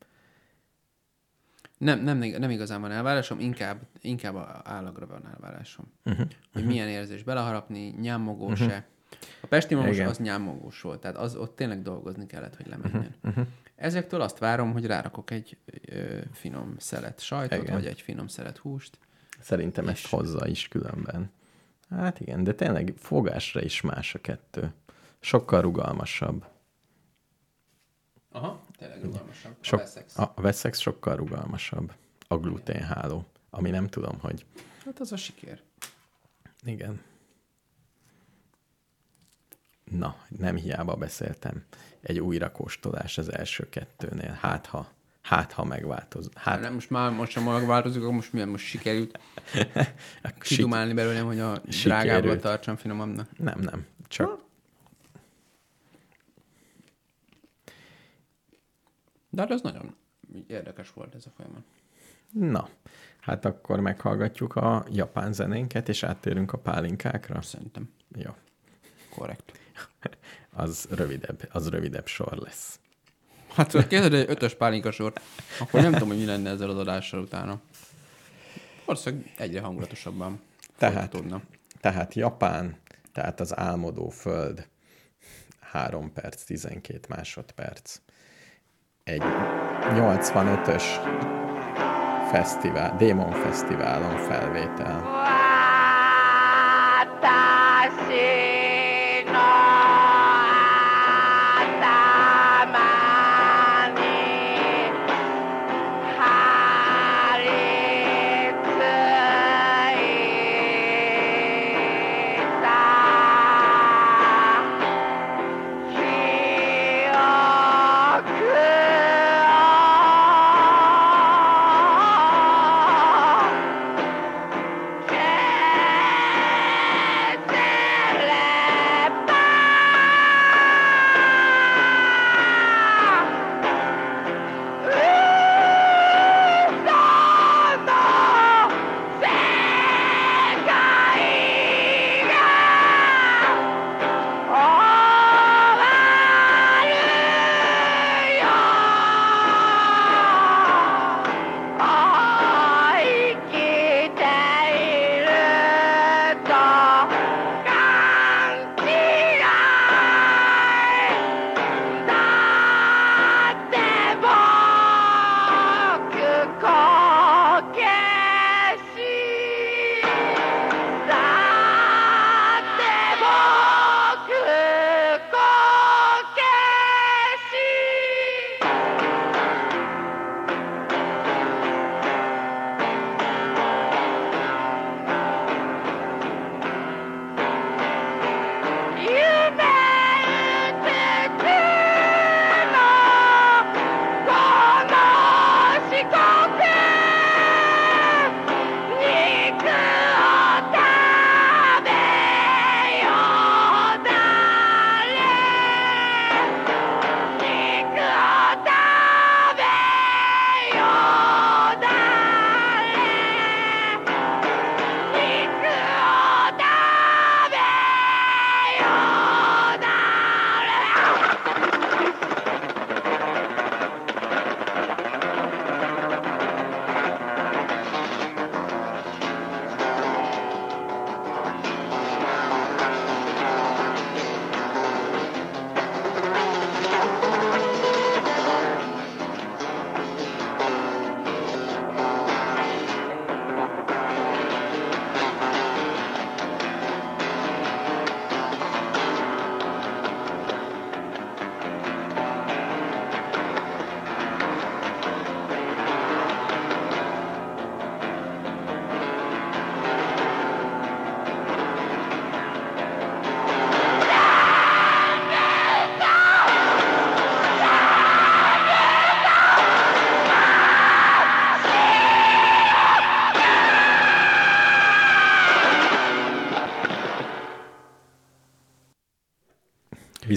Nem, nem, nem igazán van elvárásom, inkább, inkább állagra van elvárásom. Uh-huh. Hogy milyen érzés beleharapni, nyámogós uh-huh. A pesti Igen. az nyámogós volt, tehát az, ott tényleg dolgozni kellett, hogy lemenjen. Uh-huh. Ezektől azt várom, hogy rárakok egy ö, finom szelet sajtot, Igen. vagy egy finom szelet húst. Szerintem ezt hozza is különben. Hát igen, de tényleg fogásra is más a kettő. Sokkal rugalmasabb. Aha, tényleg rugalmasabb. Sok, a Wessex. a Wessex sokkal rugalmasabb. A gluténháló, ami nem tudom, hogy Hát az a siker. Igen. Na, nem hiába beszéltem. Egy újrakóstolás az első kettőnél. Hát ha, hát ha megváltoz. Hát nem, most már most sem megváltozik, akkor most milyen most sikerült sik- kidumálni belőlem, hogy a drágábbat tartsam finomabbnak. Nem, nem. Csak De hát ez nagyon érdekes volt ez a folyamat. na. Hát akkor meghallgatjuk a japán zenénket, és áttérünk a pálinkákra. Szerintem Jó. korrekt. Az rövidebb, az rövidebb sor lesz. Hát ha kérdezed egy ötös pálinka sort, akkor nem tudom, hogy mi lenne ezzel az adással utána. Valószínűleg egyre hangulatosabban Tehát, tehát Japán, tehát az álmodó föld, 3 perc, 12 másodperc. Egy 85-ös fesztivál, Démon Fesztiválon felvétel. 私の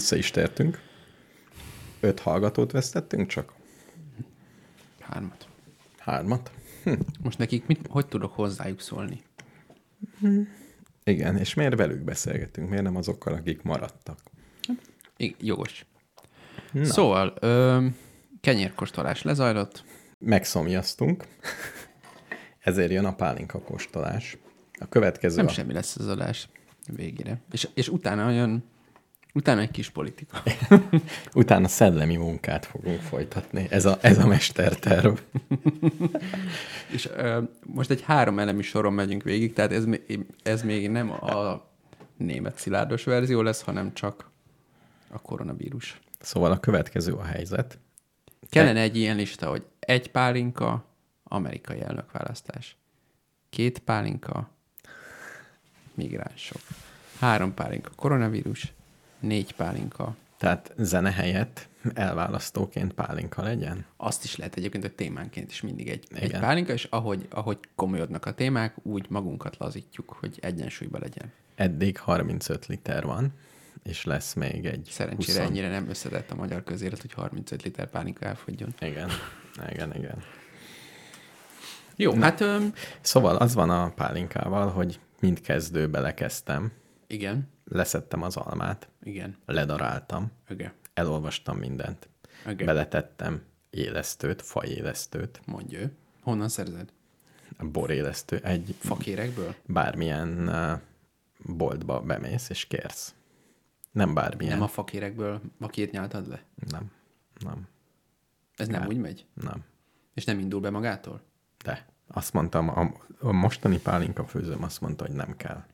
Vissza is tértünk. Öt hallgatót vesztettünk csak? Hármat. Hármat? Most nekik mit, hogy tudok hozzájuk szólni? Igen, és miért velük beszélgetünk? Miért nem azokkal, akik maradtak? I- jogos. Na. Szóval, ö, kenyérkóstolás lezajlott. Megszomjaztunk, ezért jön a pálinka kóstolás. A következő Nem a... semmi lesz az adás végére. És, és utána jön, utána egy kis politika. Utána szellemi munkát fogunk folytatni. Ez a, ez a mesterterv. És ö, most egy három elemi soron megyünk végig, tehát ez, még- ez még nem a német szilárdos verzió lesz, hanem csak a koronavírus. Szóval a következő a helyzet. Kellene egy ilyen lista, hogy egy pálinka, amerikai elnökválasztás. Két pálinka, migránsok. Három pálinka, koronavírus. Négy pálinka. Tehát zene helyett elválasztóként pálinka legyen. Azt is lehet egyébként, hogy témánként is mindig egy, egy Igen. pálinka, és ahogy, ahogy komolyodnak a témák, úgy magunkat lazítjuk, hogy egyensúlyba legyen. Eddig 35 liter van, és lesz még egy Szerencsére 20. ennyire nem összetett a magyar közélet, hogy 35 liter pálinka elfogyjon. Igen, igen, igen. Jó, hát öm, Szóval az van a pálinkával, hogy mind kezdőbe lekezdtem, igen, leszettem az almát, igen, ledaráltam, igen, elolvastam mindent, igen. beletettem élesztőt, fajélesztőt, Mondja ő. Honnan szerzed? borélesztő, egy Fakérekből? bármilyen boltba bemész és kérsz. Nem bármilyen. Nem a fakérekből vakét nyáltad le? nem, nem, Ez nem úgy megy? nem. És nem indul be magától? De azt mondtam, a, a mostani pálinka főzőm azt mondta, hogy nem kell.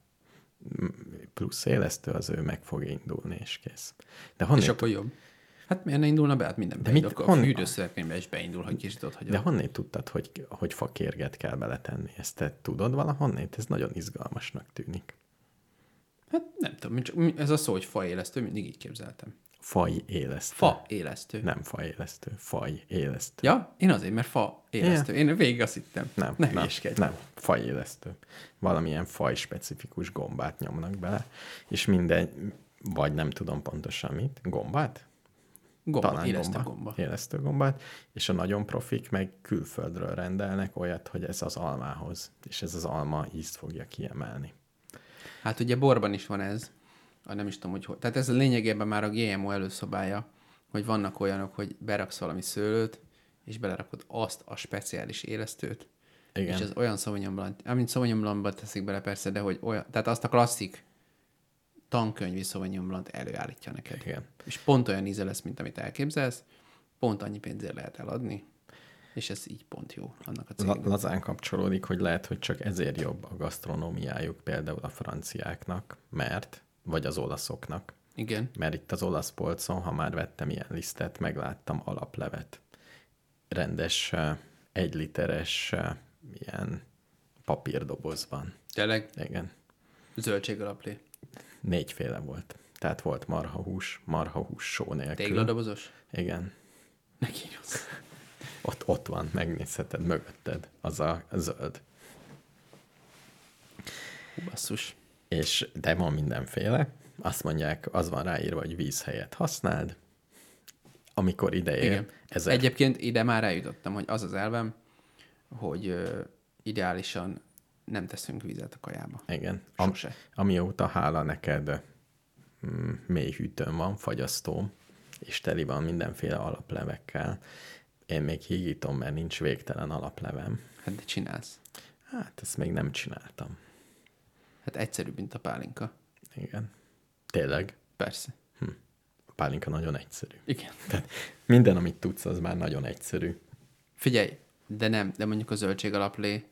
Plusz élesztő, az ő meg fog indulni, és kész. De honnét, És akkor jobb. Hát miért ne indulna be? Hát minden De beindul. mit- Akkor a hon- fűdőszövetkönyvbe is beindul, hogy kicsit ott de hagyod. honnét tudtad, hogy, hogy fakérget kell beletenni? Ezt te tudod valahonnét? Ez nagyon izgalmasnak tűnik. Hát nem tudom, csak, ez a szó, hogy fa élesztő, mindig így képzeltem. Faj élesztő. Fa élesztő. Nem faj élesztő, faj élesztő. Ja, én azért, mert fa élesztő. Én végig azt hittem. Nem, ne nem, nem, fajélesztő. Valamilyen faj specifikus gombát nyomnak bele, és minden, vagy nem tudom pontosan mit, gombát? Gomba, élesztő gomba. Élesztő gombát, és a nagyon profik meg külföldről rendelnek olyat, hogy ez az almához, és ez az alma ízt fogja kiemelni. Hát ugye borban is van ez, nem is tudom, hogy hogy. Tehát ez a lényegében már a GMO előszobája, hogy vannak olyanok, hogy beraksz valami szőlőt, és belerakod azt a speciális élesztőt, Igen. és az olyan Sauvignon Blanc, amint Sauvignon Blancba teszik bele persze, de hogy olyan, tehát azt a klasszik tankönyvi Sauvignon Blanc előállítja neked. Igen. És pont olyan íze lesz, mint amit elképzelsz, pont annyi pénzért lehet eladni, és ez így pont jó annak a La- cégnek. lazán kapcsolódik, hogy lehet, hogy csak ezért jobb a gasztronómiájuk például a franciáknak, mert, vagy az olaszoknak, Igen. mert itt az olasz polcon, ha már vettem ilyen lisztet, megláttam alaplevet. Rendes, egy literes eh, ilyen papírdobozban. Tényleg Igen. zöldség alaplé. Négyféle volt. Tehát volt marhahús, marhahús só nélkül. Tégladobozos? Igen. Neki rossz. Ott, ott van, megnézheted mögötted, az a zöld. Basszus. És de van mindenféle. Azt mondják, az van ráírva, hogy víz helyett használd. Amikor ide ér, Igen. ez Egyébként ide már eljutottam, hogy az az elvem, hogy ö, ideálisan nem teszünk vizet a kajába. Igen. Am, Sose. amióta hála neked mm, mély hűtőn van, fagyasztóm, és teli van mindenféle alaplevekkel. Én még hígítom, mert nincs végtelen alaplevem. Hát de csinálsz. Hát ezt még nem csináltam. Hát egyszerűbb, mint a pálinka. Igen. Tényleg, Persze. a pálinka nagyon egyszerű. Igen. Tehát minden, amit tudsz, az már nagyon egyszerű. Figyelj, de nem, de mondjuk a zöldség alaplé,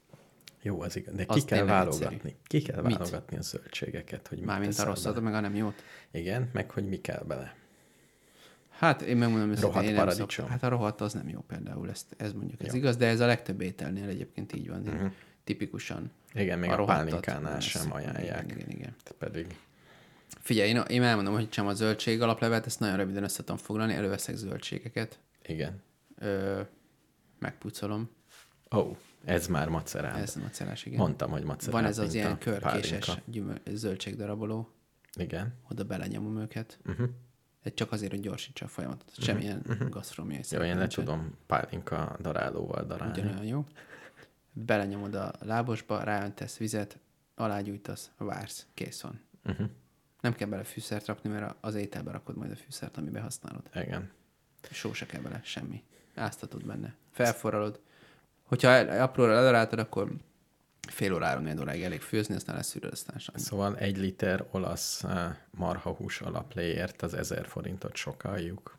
Jó, az igaz. De Az ki kell válogatni. egyszerű. Ki kell Mit? válogatni a zöldségeket, hogy mit mármint a rosszat, bele. meg a nem jót. Igen, meg hogy mi kell bele. Hát én megmondom őszintén, Rohadt én paradicsom. szoktam. Hát a rohadt az nem jó például, ezt, ez mondjuk ez Jó. igaz, de ez a legtöbb ételnél egyébként így van. Uh-huh. Tipikusan. Igen, még a, a pálinkánál sem ajánlják. Igen, igen, igen. Pedig Figyelj, én, én elmondom, hogy sem a zöldség alaplevet, ezt nagyon röviden össze tudom foglalni, előveszek zöldségeket, igen. ö, megpucolom, Ó, oh, ez már macerál. ez macerás, igen. Mondtam, hogy macerál. Van ez az ilyen körkéses gyümöl, zöldségdaraboló, Igen. oda belenyomom őket. Uh-huh. Ez csak azért, hogy gyorsítsa a folyamatot. Semmilyen uh-huh. gasztronómiai Jó, szerep én le tudom pálinka darálóval darálni. Ugyanolyan jó. Belenyomod a lábosba, ráöntesz vizet, alágyújtasz, vársz, kész van. Uh-huh. Nem kell bele fűszert rakni, mert az ételbe rakod majd a fűszert, amiben használod. Igen. Só se kell bele, semmi. Áztatod benne. Felforralod. Hogyha apróra ledaráltad, akkor fél órára, négy óráig elég főzni, aztán leszűröd, aztán semmi. Szóval egy liter olasz eh, marhahús alapléért az 1000 forintot sokaljuk.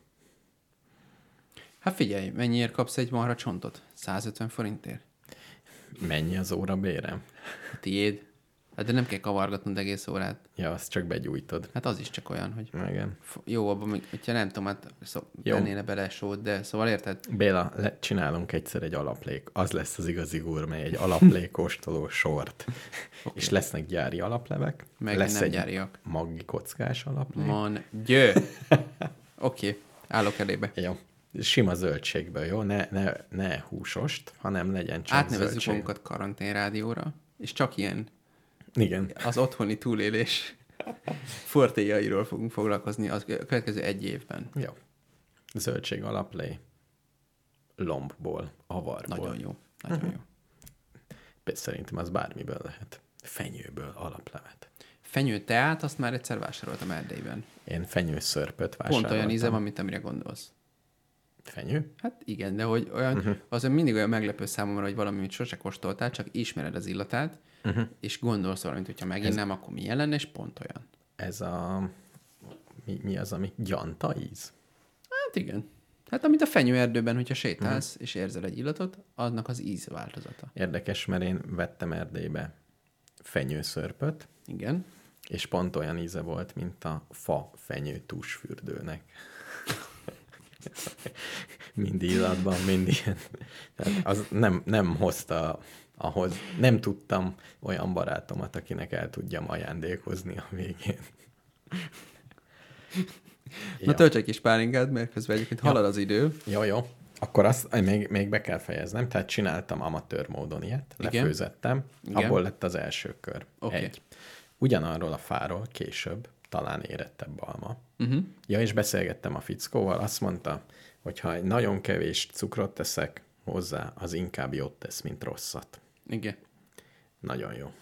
Hát figyelj, mennyiért kapsz egy marha csontot? 150 forintért? Mennyi az óra bérem? A tiéd? Hát de nem kell kavargatnod egész órát. Ja, azt csak begyújtod. Hát az is csak olyan, hogy Igen. jó, abban még, hogyha nem tudom, hát szó, tennéne bele sót, de szóval érted? Béla, le, csinálunk egyszer egy alaplék. Az lesz az igazi gurmé, egy alaplékostoló sort. okay. És lesznek gyári alaplevek. Meg lesz nem egy gyáriak. maggi kockás alaplék. Man, győ! Oké, okay, állok elébe. Jó. Sima zöldségből, jó? Ne, ne, ne húsost, hanem legyen csak Átnevezzük zöldség. magunkat karanténrádióra, és csak ilyen Igen. az otthoni túlélés fortéjairól fogunk foglalkozni az következő egy évben. Jó. Zöldség alaplé. Lombból, avarból. Nagyon jó. Nagyon jó. Szerintem az bármiből lehet. Fenyőből alaplevet. Fenyő teát, azt már egyszer vásároltam Erdélyben. Én fenyőszörpöt Pont vásároltam. olyan íze van, mint amire gondolsz. Fenyő? Hát igen, de hogy olyan, uh-huh. az olyan mindig olyan meglepő számomra, hogy valami, amit sose kóstoltál, csak ismered az illatát, uh-huh. és gondolsz valamit, hogyha meginnám, akkor milyen lenne, és pont olyan. Ez a... Mi, mi az, ami gyanta íz? Hát igen. Hát amit a fenyőerdőben, hogyha sétálsz, uh-huh. és érzel egy illatot, annak az íz változata. Érdekes, mert én vettem Erdélybe fenyőszörpöt, Igen. és pont olyan íze volt, mint a fa fenyő tusfürdőnek. mind illatban, mind ilyen. Tehát az nem, nem hozta ahhoz, nem tudtam olyan barátomat, akinek el tudjam ajándékozni a végén. Na tölts egy kis pálinkát, mert közben egyébként halad az idő. Jó, jó. Akkor azt még, még be kell fejeznem. Tehát csináltam amatőr módon ilyet, Igen. lefőzettem, Igen. abból lett az első kör. Oké. Egy. Ugyanarról a fáról később, talán érettebb alma. Uh-huh. Ja, és beszélgettem a fickóval, azt mondta, hogy ha nagyon kevés cukrot teszek hozzá, az inkább jót tesz, mint rosszat. Igen. Nagyon jó.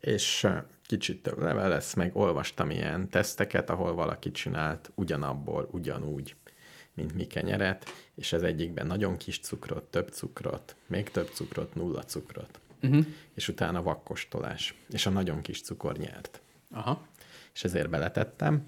És kicsit több level lesz, meg olvastam ilyen teszteket, ahol valaki csinált ugyanabból, ugyanúgy, mint mi kenyeret, és az egyikben nagyon kis cukrot, több cukrot, még több cukrot, nulla cukrot. Uh-huh. És utána vakkostolás. És a nagyon kis cukor nyert. Aha. És ezért beletettem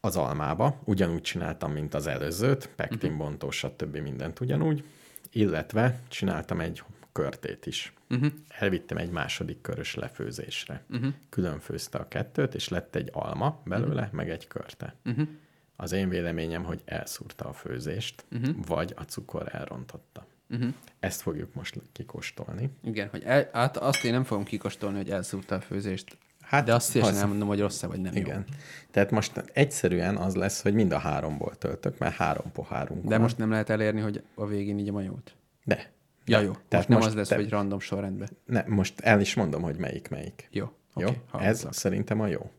az almába, ugyanúgy csináltam, mint az előzőt, pektinbontó, stb. mindent ugyanúgy, illetve csináltam egy körtét is. Uh-huh. Elvittem egy második körös lefőzésre. Uh-huh. Külön főzte a kettőt, és lett egy alma belőle, uh-huh. meg egy körte. Uh-huh. Az én véleményem, hogy elszúrta a főzést, uh-huh. vagy a cukor elrontotta. Uh-huh. Ezt fogjuk most kikóstolni. Igen, hogy el, hát azt én nem fogom kikóstolni, hogy elszúrta a főzést. Hát, de azt szívesen az- elmondom, hogy rossz vagy nem jó. Igen. Tehát most egyszerűen az lesz, hogy mind a háromból töltök, mert három pohárunk De van. most nem lehet elérni, hogy a végén így a majót. De. Ja, jó. Most Tehát nem most az lesz, te- hogy random sorrendben. Ne, most el is mondom, hogy melyik melyik. Jó. Jó? Okay, Ez hallgatlak. szerintem a jó.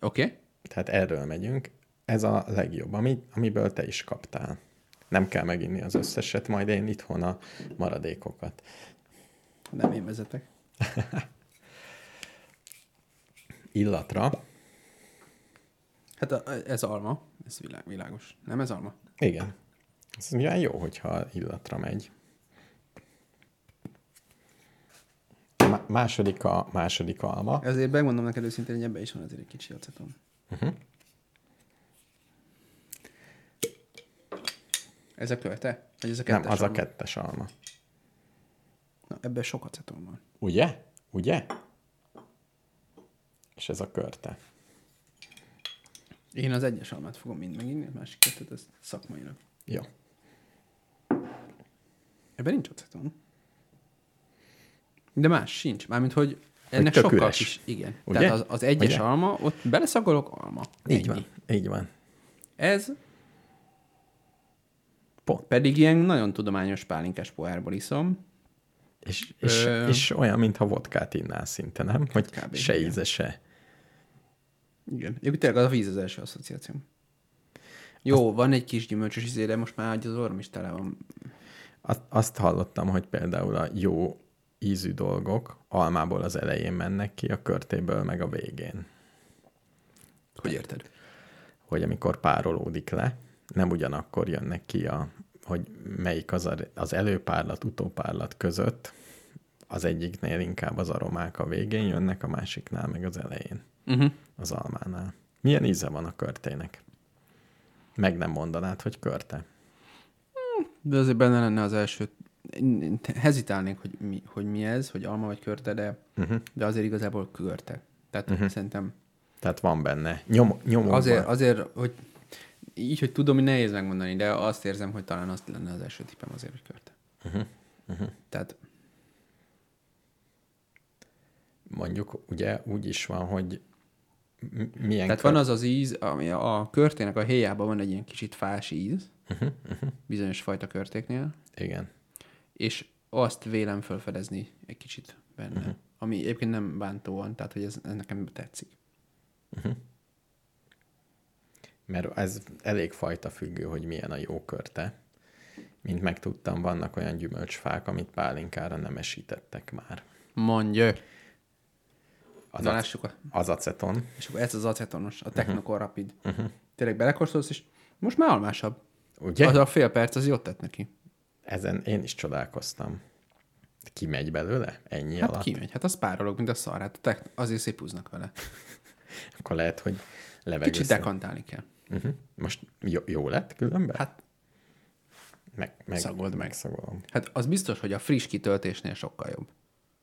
Oké? Okay? Tehát erről megyünk. Ez a legjobb, ami, amiből te is kaptál. Nem kell meginni az összeset, majd én itthon a maradékokat. Nem én vezetek. Illatra, Hát a, ez alma. Ez világ, világos. Nem ez alma? igen. Ez milyen jó, hogyha illatra megy. A má- második a második alma. Ezért megmondom neked őszintén, hogy ebben is van azért egy kicsi aceton. Uh-huh. Ez a költe? Vagy ez a kettes Nem, az a alma? kettes alma. Na, ebben sok aceton van. Ugye? Ugye? És ez a körte. Én az egyes almát fogom mind meginni, a másik kettőt ez szakmailag. Jó. Ebben nincs aceton. De más sincs. Mármint, hogy ennek tök sokkal üres. kis... Igen. Ugye? Tehát az, az egyes Ugye? alma, ott beleszagolok alma. Így Ennyi. van. Így van. Ez Pont. pedig ilyen nagyon tudományos pálinkás pohárból iszom. És, és, Ö- és olyan, mintha vodkát innál szinte, nem? Hogy Kb. se íze, se. Igen. Egyébként tényleg az a víz az első asszociáció. Jó, Azt... van egy kis gyümölcsös izé, de most már az orrom is tele van. Azt, azt hallottam, hogy például a jó ízű dolgok almából az elején mennek ki, a körtéből meg a végén. Hogy érted? Hogy amikor párolódik le, nem ugyanakkor jönnek ki, a, hogy melyik az, a, az előpárlat, utópárlat között, az egyiknél inkább az aromák a végén jönnek, a másiknál meg az elején, Uh-huh. az almánál. Milyen íze van a körtének? Meg nem mondanád, hogy körte. De azért benne lenne az első. Én hezitálnék, hogy mi, hogy mi ez, hogy alma vagy körte, de, uh-huh. de azért igazából körte. Tehát uh-huh. szerintem Tehát van benne. Nyom, nyomokban. azért, azért, hogy így, hogy tudom, hogy nehéz megmondani, de azt érzem, hogy talán azt lenne az első tippem azért, hogy körte. Uh-huh. Uh-huh. Tehát Mondjuk ugye úgy is van, hogy milyen Tehát van az az íz, ami a körtének a héjában van egy ilyen kicsit fás íz, uh-huh, uh-huh. bizonyos fajta körtéknél, Igen. és azt vélem felfedezni egy kicsit benne. Uh-huh. Ami egyébként nem bántóan, tehát hogy ez, ez nekem tetszik. Mert ez elég fajta függő, hogy milyen a jó körte. Mint megtudtam, vannak olyan gyümölcsfák, amit pálinkára nem esítettek már. Mondja. Az, Na, ac- a, az aceton. és akkor ez az acetonos, a Technocol Rapid. Uh-huh. Tényleg belekóstolsz, és most már almásabb. Ugye? Az a fél perc, az jót tett neki. Ezen én is csodálkoztam. Kimegy belőle? Ennyi Hát alatt? kimegy, hát az párolog, mint a szar. Hát tech, azért szépúznak vele. Akkor lehet, hogy levegő. Kicsit dekantálni kell. uh-huh. Most jó, jó lett különben? Hát, meg, meg, szagold meg. Megszagolom. hát az biztos, hogy a friss kitöltésnél sokkal jobb.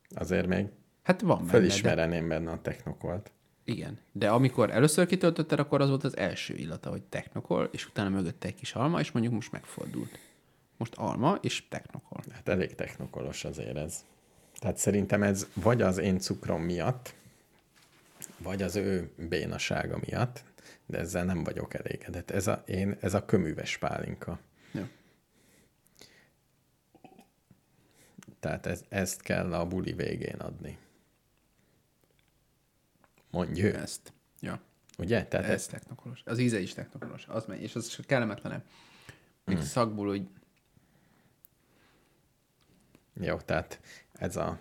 Azért még Hát van benne, de, felismereném benne a technokolt. igen. De amikor először kitöltötted, akkor az volt az első illata, hogy technokol, és utána mögötte egy kis alma, és mondjuk most megfordult. Most alma és technokol. Hát elég technokolos azért ez. Tehát szerintem ez vagy az én cukrom miatt, vagy az ő bénasága miatt, de ezzel nem vagyok elégedett. Ez a, én, ez a köműves pálinka. Ja. Tehát ez, ezt kell a buli végén adni. Mondja ő. Ezt. Ja. Ugye? Tehát Ez ez, technokolos. Az íze is technokolos. Az megy, és az kellemetlenem. Mint hmm. szakból, hogy jó, tehát ez a...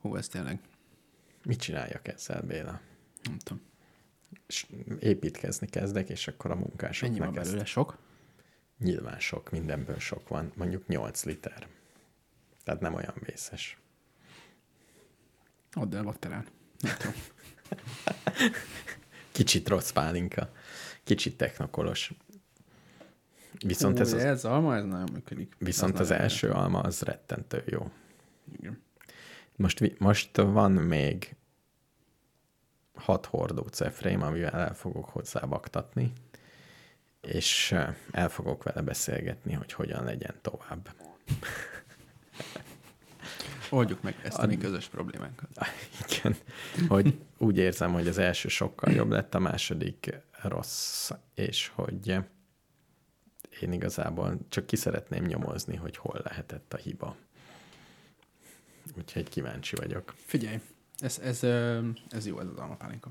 hú, ez tényleg, Mit csináljak ezzel, Béla? nem tudom. És építkezni kezdek, és akkor a munkások Ennyi van belőle, sok? Nyilván sok, mindenből sok van. Mondjuk 8 liter. Tehát nem olyan vészes. Add el bakterán. Nem tudom. Kicsit rossz pálinka. Kicsit technokolos. Viszont Hú, ez, az, ez alma, ez nagyon működik. viszont az nagyon első alma az rettentő jó. Igen. Most, most van még hat hordó cefrém, amivel el fogok hozzá vaktatni, és eh, el fogok vele beszélgetni, hogy hogyan legyen tovább. Oldjuk meg ezt a mi közös problémánkat. Igen, hogy úgy érzem, hogy az első sokkal jobb lett, a második rossz, és hogy én igazából csak ki szeretném nyomozni, hogy hol lehetett a hiba. Úgyhogy kíváncsi vagyok. Figyelj, ez, ez, ez jó, ez az almapálinka.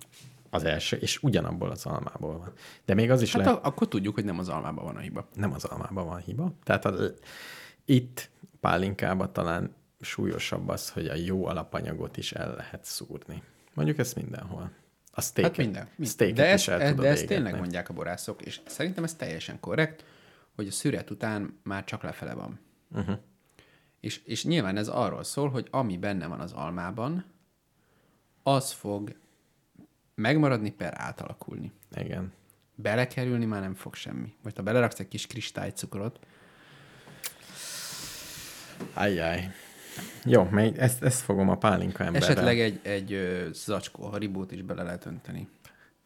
Az első, és ugyanabból az almából van. De még az is Hát lehet, a, akkor tudjuk, hogy nem az almában van a hiba. nem az almában van hiba. Tehát a, itt pálinkában talán súlyosabb az, hogy a jó alapanyagot is el lehet szúrni. Mondjuk ezt mindenhol. A steak Hát minden. steak De, is ezt, el e- tudod de ezt tényleg mondják a borászok, és szerintem ez teljesen korrekt, hogy a szüret után már csak lefele van. Uh-huh. És, és nyilván ez arról szól, hogy ami benne van az almában, az fog megmaradni per átalakulni. Igen. Belekerülni már nem fog semmi. Most ha beleraksz egy kis kristálycukrot, Ajjaj. Jó, még ezt, ezt fogom a pálinka emberrel. esetleg egy, egy ö, zacskó haribót is bele lehet önteni.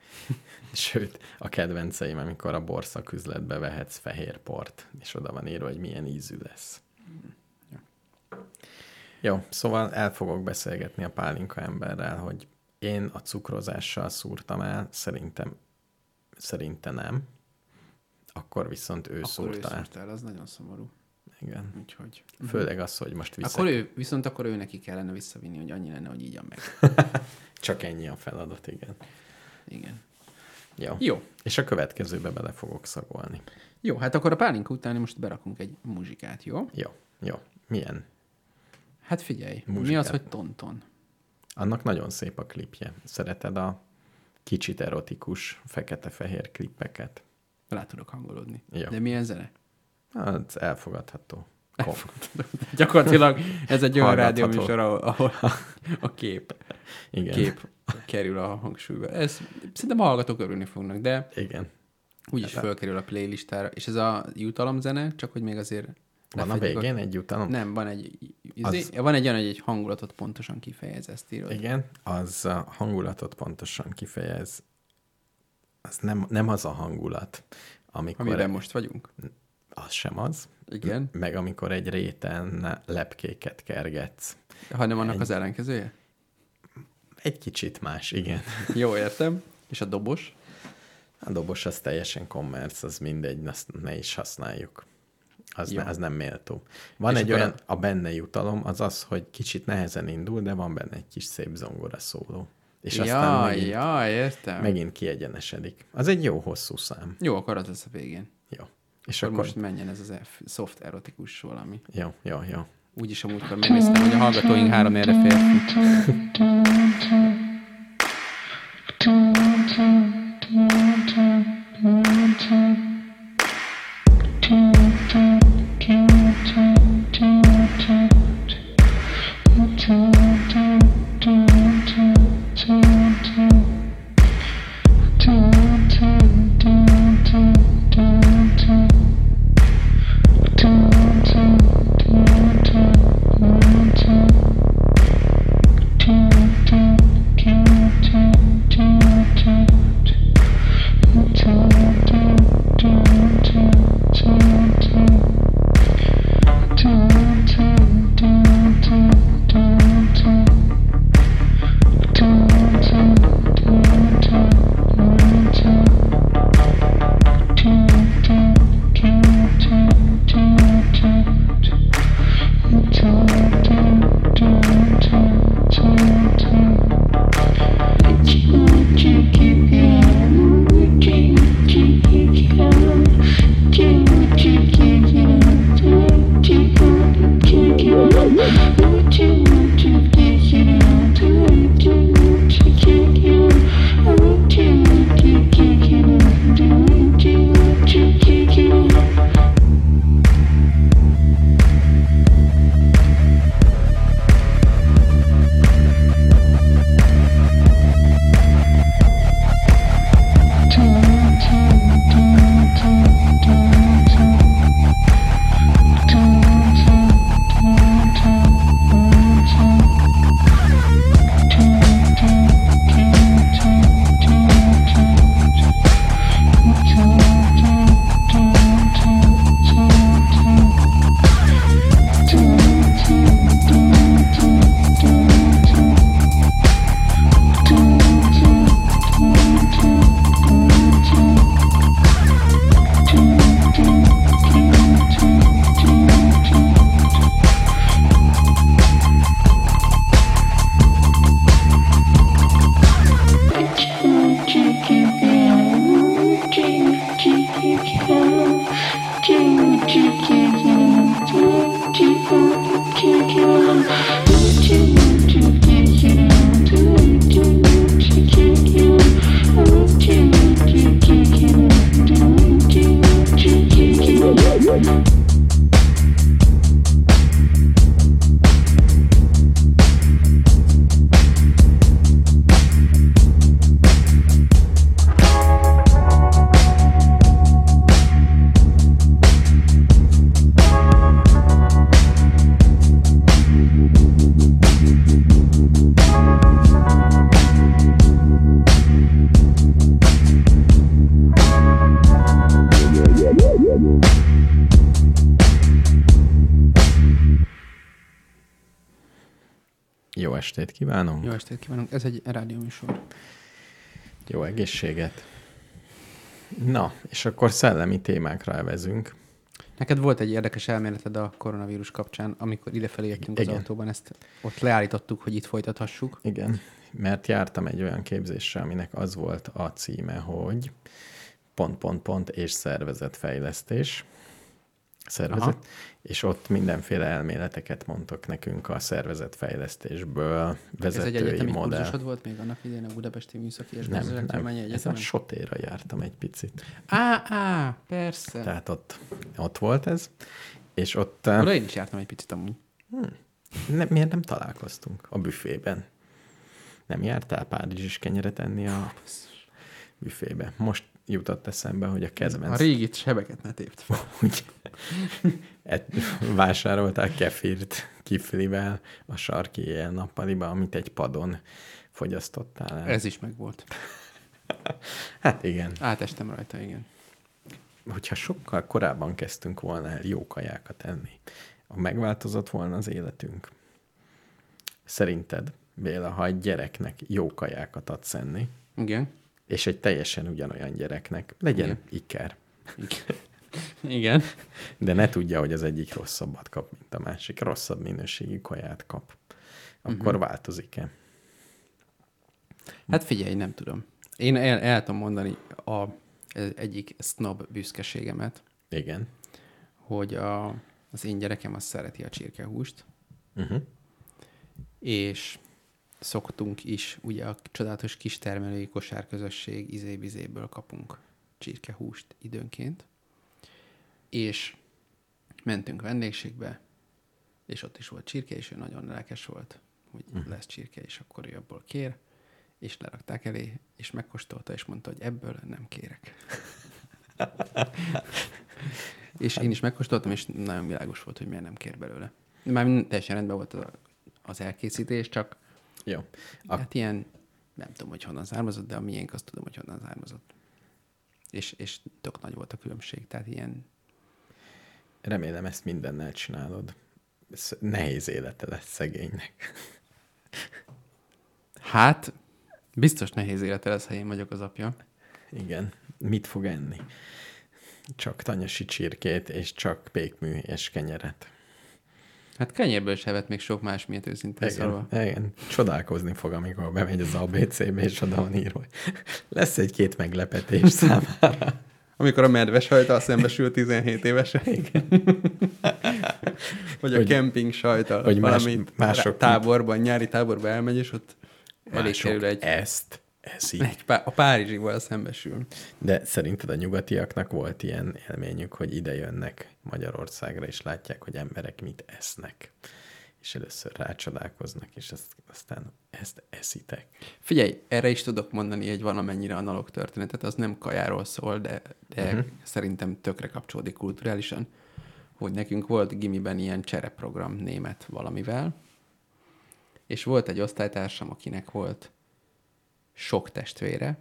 Sőt, a kedvenceim, amikor a borszaküzletbe vehetsz fehér port, és oda van írva, hogy milyen ízű lesz. Jó, szóval el fogok beszélgetni a pálinka emberrel, hogy én a cukrozással szúrtam el, szerintem, szerintem nem. Akkor viszont ő Akkor ő szúrta el. szúrta el, az nagyon szomorú. Igen. Úgyhogy... Főleg az, hogy most vissza... Akkor ő, viszont akkor ő neki kellene visszavinni, hogy annyi lenne, hogy így meg. Csak ennyi a feladat, igen. Igen. Jó. Jó. És a következőbe bele fogok szagolni. Jó, hát akkor a pálinka után most berakunk egy muzsikát, jó? Jó, jó. Milyen? Hát figyelj, mi Muzsikát. az, hogy tonton? Annak nagyon szép a klipje. Szereted a kicsit erotikus, fekete-fehér klippeket? Rá tudok hangolódni. Jó. De milyen zene? Hát elfogadható. Kom- Gyakorlatilag ez egy olyan rádióműsor, ahol, ahol a, kép, Igen. kép kerül a hangsúlyba. Ez szerintem a hallgatók örülni fognak, de Igen. úgyis fölkerül a playlistára. És ez a jutalomzene, csak hogy még azért... Van a végén egy jutalom? Nem, van egy, Az- az... van egy olyan, hogy egy hangulatot pontosan kifejez, ezt írod. Igen, az a hangulatot pontosan kifejez. Az nem, nem az a hangulat, amikor... Amiben most vagyunk. Az sem az. Igen. Meg amikor egy réten lepkéket kergetsz. Hanem annak Egy- az ellenkezője? Egy kicsit más, igen. Jó, értem. És a dobos? A dobos az teljesen commerce, az mindegy, azt ne is használjuk. Az, Jó. ne, az nem méltó. Van És egy olyan, a benne jutalom, az az, hogy kicsit nehezen indul, de van benne egy kis szép zongora szóló. És aztán ja, megint, ja, értem. megint kiegyenesedik. Az egy jó hosszú szám. Jó, akkor az lesz a végén. Jó. És Akkor akkor, most menjen ez az F, soft erotikus valami. Jó, jó, jó. Úgyis a múltkor megnéztem, hogy a hallgatóink három erre férfi. Jó estét kívánunk. Jó estét kívánunk, ez egy rádióműsor. Jó egészséget. Na, és akkor szellemi témákra elvezünk. Neked volt egy érdekes elméleted a koronavírus kapcsán, amikor idefelé jöttünk az Igen. autóban, ezt ott leállítottuk, hogy itt folytathassuk. Igen. mert jártam egy olyan képzésre, aminek az volt a címe, hogy pont, pont, pont és szervezetfejlesztés. Szervezet, Aha. És ott mindenféle elméleteket mondtak nekünk a szervezetfejlesztésből, Ez egy vezetői egyetemi modell. kurzusod volt még annak idején a Budapesti Műszaki és Nem, nem, Gazdaságtudományi ez a Egyetemen? sotéra jártam egy picit. Á, á, persze. Tehát ott, ott volt ez, és ott eh, Oda én is jártam egy picit amúgy. ne, miért nem találkoztunk a büfében? Nem jártál Párizsis kenyeret enni a büfébe? Most jutott eszembe, hogy a A kedvenc... régi sebeket ne tépd fel. Et, vásároltál kefirt kiflivel a sarki éjjel nappaliba, amit egy padon fogyasztottál el. Ez is megvolt. Hát igen. Átestem rajta, igen. Hogyha sokkal korábban kezdtünk volna el jó kajákat enni, megváltozott volna az életünk. Szerinted, Béla, ha egy gyereknek jó kajákat adsz enni, Igen. és egy teljesen ugyanolyan gyereknek, legyen Igen. iker, Igen. Igen. de ne tudja, hogy az egyik rosszabbat kap, mint a másik, rosszabb minőségű kaját kap, akkor uh-huh. változik-e? Hát figyelj, nem tudom. Én el, el tudom mondani a ez egyik snob büszkeségemet, Igen. hogy a, az én gyerekem az szereti a csirkehúst, Uh-huh. és szoktunk is, ugye a csodálatos kistermelői kosárközösség izébizéből kapunk csirkehúst időnként, és mentünk vendégségbe, és ott is volt csirke, és ő nagyon lelkes volt, hogy uh-huh. lesz csirke, és akkor ő abból kér, és lerakták elé, és megkóstolta, és mondta, hogy ebből nem kérek. és én is megkóstoltam, és nagyon világos volt, hogy miért nem kér belőle. Már teljesen rendben volt az, az elkészítés, csak Jó. A, hát ilyen, nem tudom, hogy honnan származott, de a miénk azt tudom, hogy honnan származott. És, és tök nagy volt a különbség, tehát ilyen, remélem ezt mindennel csinálod. Ez nehéz élete lesz szegénynek. hát biztos nehéz élete lesz, ha én vagyok az apja. Igen. Mit fog enni? Csak tanyasi csirkét, és csak pékmű és kenyeret. Hát kenyérből se vett még sok más miatt őszintén. Igen, igen. Csodálkozni fog, amikor bemegy az ABC-be, és oda van írva, lesz egy-két meglepetés számára. Amikor a medves hajtal szembesül 17 évesen. Igen. Vagy a Hogy- kemping sajtal. hogy más- valami mások- táborban, nyári táborban elmegy, és ott elég kerül egy, ezt eszik. egy pá- a Párizsival szembesül. De szerinted a nyugatiaknak volt ilyen élményük, hogy ide jönnek Magyarországra, és látják, hogy emberek mit esznek. És először rácsodálkoznak, és ezt, aztán ezt eszitek. Figyelj, erre is tudok mondani egy valamennyire analóg történetet, az nem kajáról szól, de, de uh-huh. szerintem tökre kapcsolódik kulturálisan, hogy nekünk volt gimiben ilyen csereprogram német valamivel, és volt egy osztálytársam, akinek volt sok testvére,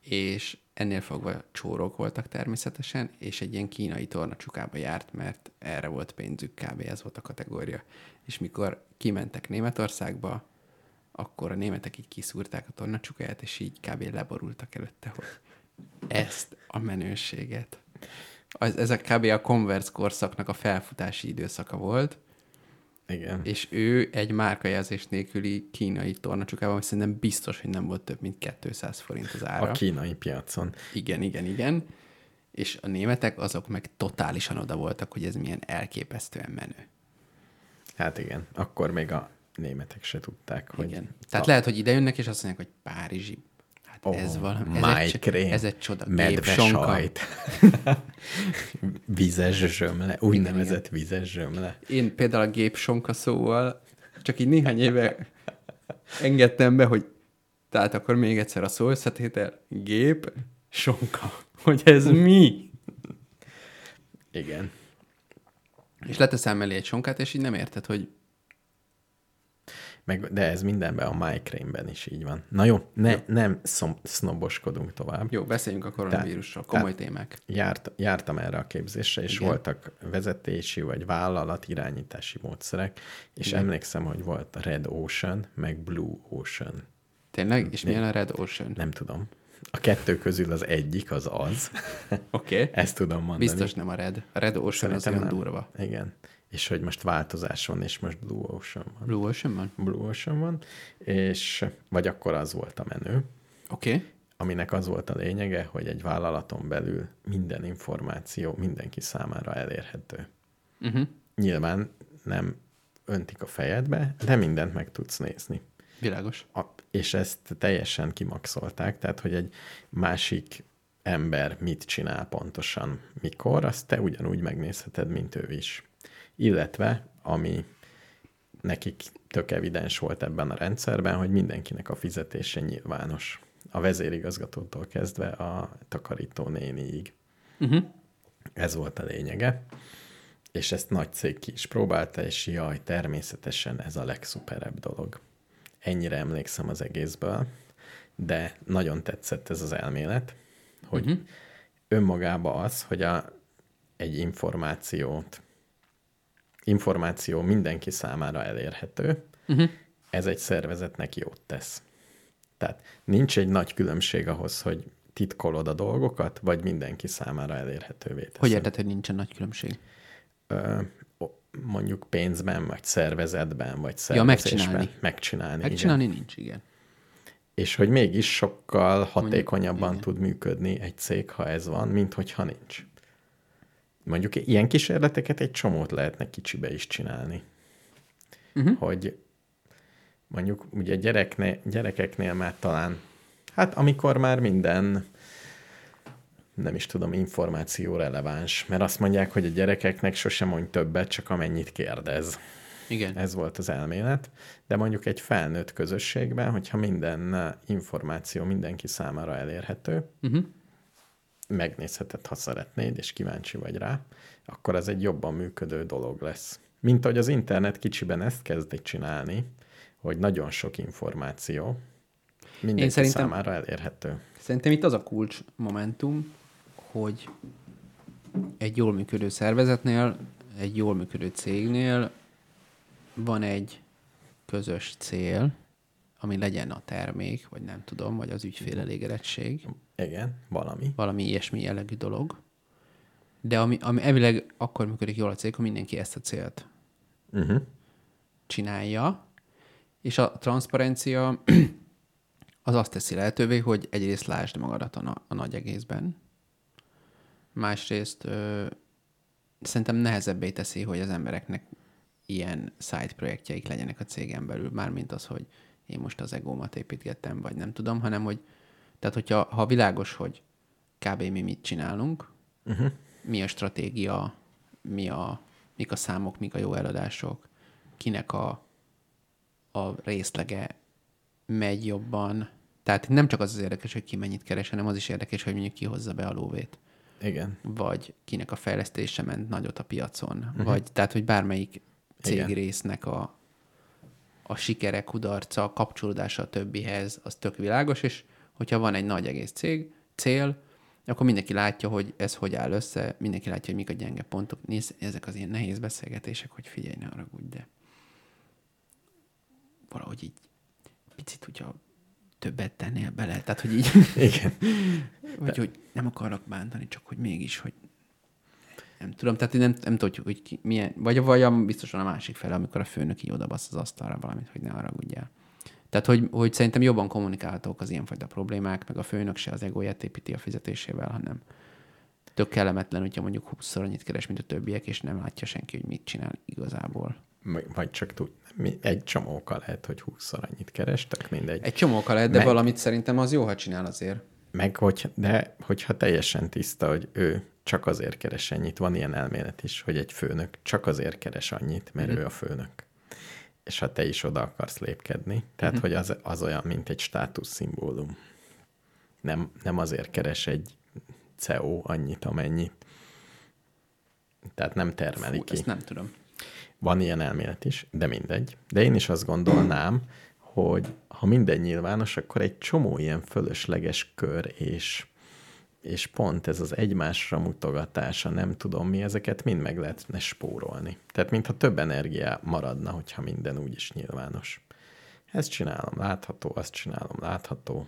és ennél fogva csórok voltak természetesen, és egy ilyen kínai tornacsukába járt, mert erre volt pénzük, kb. ez volt a kategória. És mikor kimentek Németországba, akkor a németek így kiszúrták a tornacsukáját, és így kb. leborultak előtte, hogy ezt a menőséget. Az, ezek kb. a Converse korszaknak a felfutási időszaka volt, Igen. és ő egy márkajelzés nélküli kínai tornacsukában, ami szerintem biztos, hogy nem volt több, mint 200 forint az ára. A kínai piacon. Igen, igen, igen. És a németek azok meg totálisan oda voltak, hogy ez milyen elképesztően menő. Hát igen, akkor még a németek se tudták, hogy... Igen. Tehát lehet, hogy ide jönnek, és azt mondják, hogy Párizsi. Hát Ó, ez valami. Ez egy, májkrém, ez egy csoda. medve sajt, vizes zsömle, úgynevezett vizes zsömle. Én például a gépsonka szóval csak így néhány éve engedtem be, hogy tehát akkor még egyszer a szó összetétel, gép, sonka. Hogy ez mi? Igen. És leteszem mellé egy sonkát, és így nem érted, hogy Meg, de ez mindenben, a MyCrane-ben is így van. Na jó, ne, nem szom, sznoboskodunk tovább. jó, beszéljünk a koronavírusról, komoly témák. Járt, jártam erre a képzésre, és Igen. Voltak vezetési vagy vállalat irányítási módszerek, és Igen. Emlékszem, hogy volt Red Ocean, meg Blue Ocean. Tényleg? És milyen a Red Ocean? Nem tudom. A kettő közül az egyik az az. Oké. Okay. Ezt tudom mondani. Biztos nem a Red. A Red Ocean az olyan nem. durva. Igen. És hogy most változás van, és most Blue Ocean van. Blue Ocean van? Blue Ocean van, és vagy akkor az volt a menő, Oké. Okay. aminek az volt a lényege, hogy egy vállalaton belül minden információ mindenki számára elérhető. Uh-huh. Nyilván nem öntik a fejedbe, de mindent meg tudsz nézni. Világos. A, és ezt teljesen kimaxolták, tehát hogy egy másik ember mit csinál pontosan, mikor, azt te ugyanúgy megnézheted, mint ő is. Illetve, ami nekik tök evidens volt ebben a rendszerben, hogy mindenkinek a fizetése nyilvános. A vezérigazgatótól kezdve a takarító néniig. Uh-huh. Ez volt a lényege. És ezt nagy cég ki is próbálta, és jaj, természetesen ez a legszuperebb dolog. Ennyire emlékszem az egészből, de nagyon tetszett ez az elmélet, hogy uh-huh. önmagában az, hogy a, egy információt, információ mindenki számára elérhető, uh-huh. ez egy szervezetnek jót tesz. Tehát nincs egy nagy különbség ahhoz, hogy titkolod a dolgokat, vagy mindenki számára elérhetővé teszed. Hogy érted, hogy nincsen nagy különbség? Ö, mondjuk pénzben, vagy szervezetben, vagy Ja, szervezésben. megcsinálni. Megcsinálni, Megcsinálni igen. nincs, igen. És hogy mégis sokkal hatékonyabban igen. tud működni egy cég, ha ez van, mint hogyha nincs. Mondjuk ilyen kísérleteket egy csomót lehetne kicsibe is csinálni. Uh-huh. Hogy mondjuk ugye gyereknél, gyerekeknél már talán, hát amikor már minden nem is tudom, információ releváns, mert azt mondják, hogy a gyerekeknek sosem mondj többet, csak amennyit kérdez. Igen. Ez volt az elmélet, de mondjuk egy felnőtt közösségben, hogyha minden információ mindenki számára elérhető, Uh-huh. Megnézheted, ha szeretnéd, és kíváncsi vagy rá, akkor ez egy jobban működő dolog lesz. Mint ahogy az internet kicsiben ezt kezdik csinálni, hogy nagyon sok információ mindenki szerintem- számára elérhető. Szerintem itt az a kulcs momentum, hogy egy jól működő szervezetnél, egy jól működő cégnél van egy közös cél, ami legyen a termék, vagy nem tudom, vagy az ügyfél elégedettség, Igen, valami. valami ilyesmi jellegű dolog. De ami, ami elvileg akkor működik jól a cég, hogy mindenki ezt a célt Uh-huh. csinálja, és a transzparencia az azt teszi lehetővé, hogy egyrészt lásd magadat a, na- a nagy egészben, másrészt ö, szerintem nehezebbé teszi, hogy az embereknek ilyen side projektjeik legyenek a cégen belül, mármint az, hogy én most az egómat építgettem, vagy nem tudom, hanem hogy, tehát hogyha ha világos, hogy kb. mi mit csinálunk, uh-huh. mi a stratégia, mi a, mik a számok, mik a jó eladások, kinek a, a részlege megy jobban. Tehát nem csak az az érdekes, hogy ki mennyit keres, hanem az is érdekes, hogy mondjuk ki hozza be a lóvét Igen. vagy kinek a fejlesztése ment nagyot a piacon, uh-huh. vagy tehát, hogy bármelyik cég Igen. résznek a, a sikere, kudarca, kapcsolódása a többihez, az tök világos, és hogyha van egy nagy egész cég, cél, akkor mindenki látja, hogy ez hogy áll össze, mindenki látja, hogy mik a gyenge pontok. Nézd, ezek az ilyen nehéz beszélgetések, hogy figyelj, ne haragudj, de valahogy így picit, hogyha többet tennél bele, tehát, hogy így Igen. vagy hogy nem akarok bántani, csak hogy mégis, hogy nem tudom, tehát nem, nem tudjuk, hogy ki, milyen, vagy, vagy a, biztosan a másik fele, amikor a főnök így odabasz az asztalra valamit, hogy ne haragudjál. Tehát, hogy, hogy szerintem jobban kommunikálhatók az ilyenfajta problémák, meg a főnök se az egóját építi a fizetésével, hanem tök kellemetlen, hogyha mondjuk 20 annyit keres, mint a többiek, és nem látja senki, hogy mit csinál igazából. Vagy csak tud, mi- egy csomókkal lehet, hogy 20 annyit kerestek, mindegy. Egy csomókkal lehet, de Meg- valamit szerintem az jó, ha csinál azért. Meg hogy, de hogyha teljesen tiszta, hogy ő csak azért keres ennyit, van ilyen elmélet is, hogy egy főnök csak azért keres annyit, mert ő a főnök. És ha te is oda akarsz lépkedni, tehát hogy az, az olyan, mint egy státuszszimbólum. Nem, nem azért keres egy CEO annyit, amennyit. Tehát nem termeli Fú, ki. ezt nem tudom. Van ilyen elmélet is, de mindegy. De én is azt gondolnám, hogy ha minden nyilvános, akkor egy csomó ilyen fölösleges kör, és, és pont ez az egymásra mutogatása, nem tudom mi, ezeket mind meg lehetne spórolni. Tehát mintha több energia maradna, hogyha minden úgyis nyilvános. Ezt csinálom, látható, azt csinálom, látható.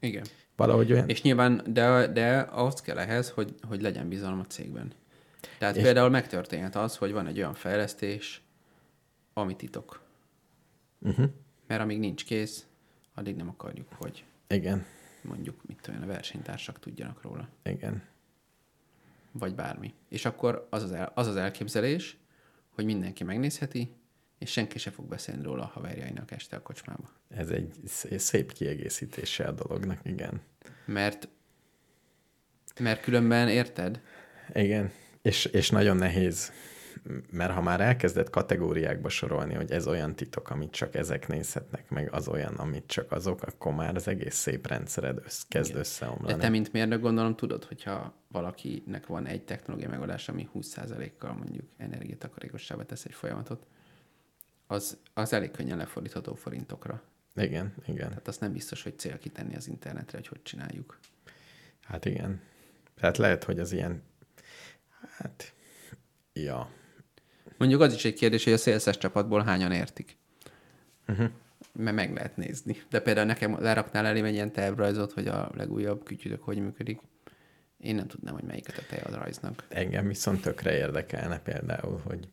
Igen. Valahogy olyan... És nyilván, de, de ahhoz kell ehhez, hogy, hogy legyen bizalom a cégben. Tehát és... például megtörténhet az, hogy van egy olyan fejlesztés, ami titok. Uh-huh. Mert amíg nincs kész, addig nem akarjuk, hogy Igen, mondjuk, mit tudom a versenytársak tudjanak róla. igen. Vagy bármi. És akkor az az, el, az, az elképzelés, hogy mindenki megnézheti, és senki se fog beszélni róla a haverjainak este a kocsmába. Ez egy szé- szép kiegészítése a dolognak, igen. Mert, mert különben, érted? Igen, és, és nagyon nehéz, mert ha már elkezdett kategóriákba sorolni, hogy ez olyan titok, amit csak ezek nézhetnek meg, az olyan, amit csak azok, akkor már az egész szép rendszered össz, kezd Igen. összeomlani. De te, mint mérnök, gondolom tudod, hogyha valakinek van egy technológiai megoldás, ami 20%-kal mondjuk energiatakarékossába tesz egy folyamatot, az, az elég könnyen lefordítható forintokra. Igen, igen. Tehát azt nem biztos, hogy cél kitenni az internetre, hogy hogy csináljuk. Hát igen. Tehát lehet, hogy az ilyen, hát, ja, Mondjuk az is egy kérdés, hogy a szélszes csapatból hányan értik. Uh-huh. Mert meg lehet nézni. De például nekem leraknál elém egy ilyen tervrajzot, hogy a legújabb kütyütök hogy működik. Én nem tudnám, hogy melyiket a te a rajznak. engem viszont tökre érdekelne például, hogy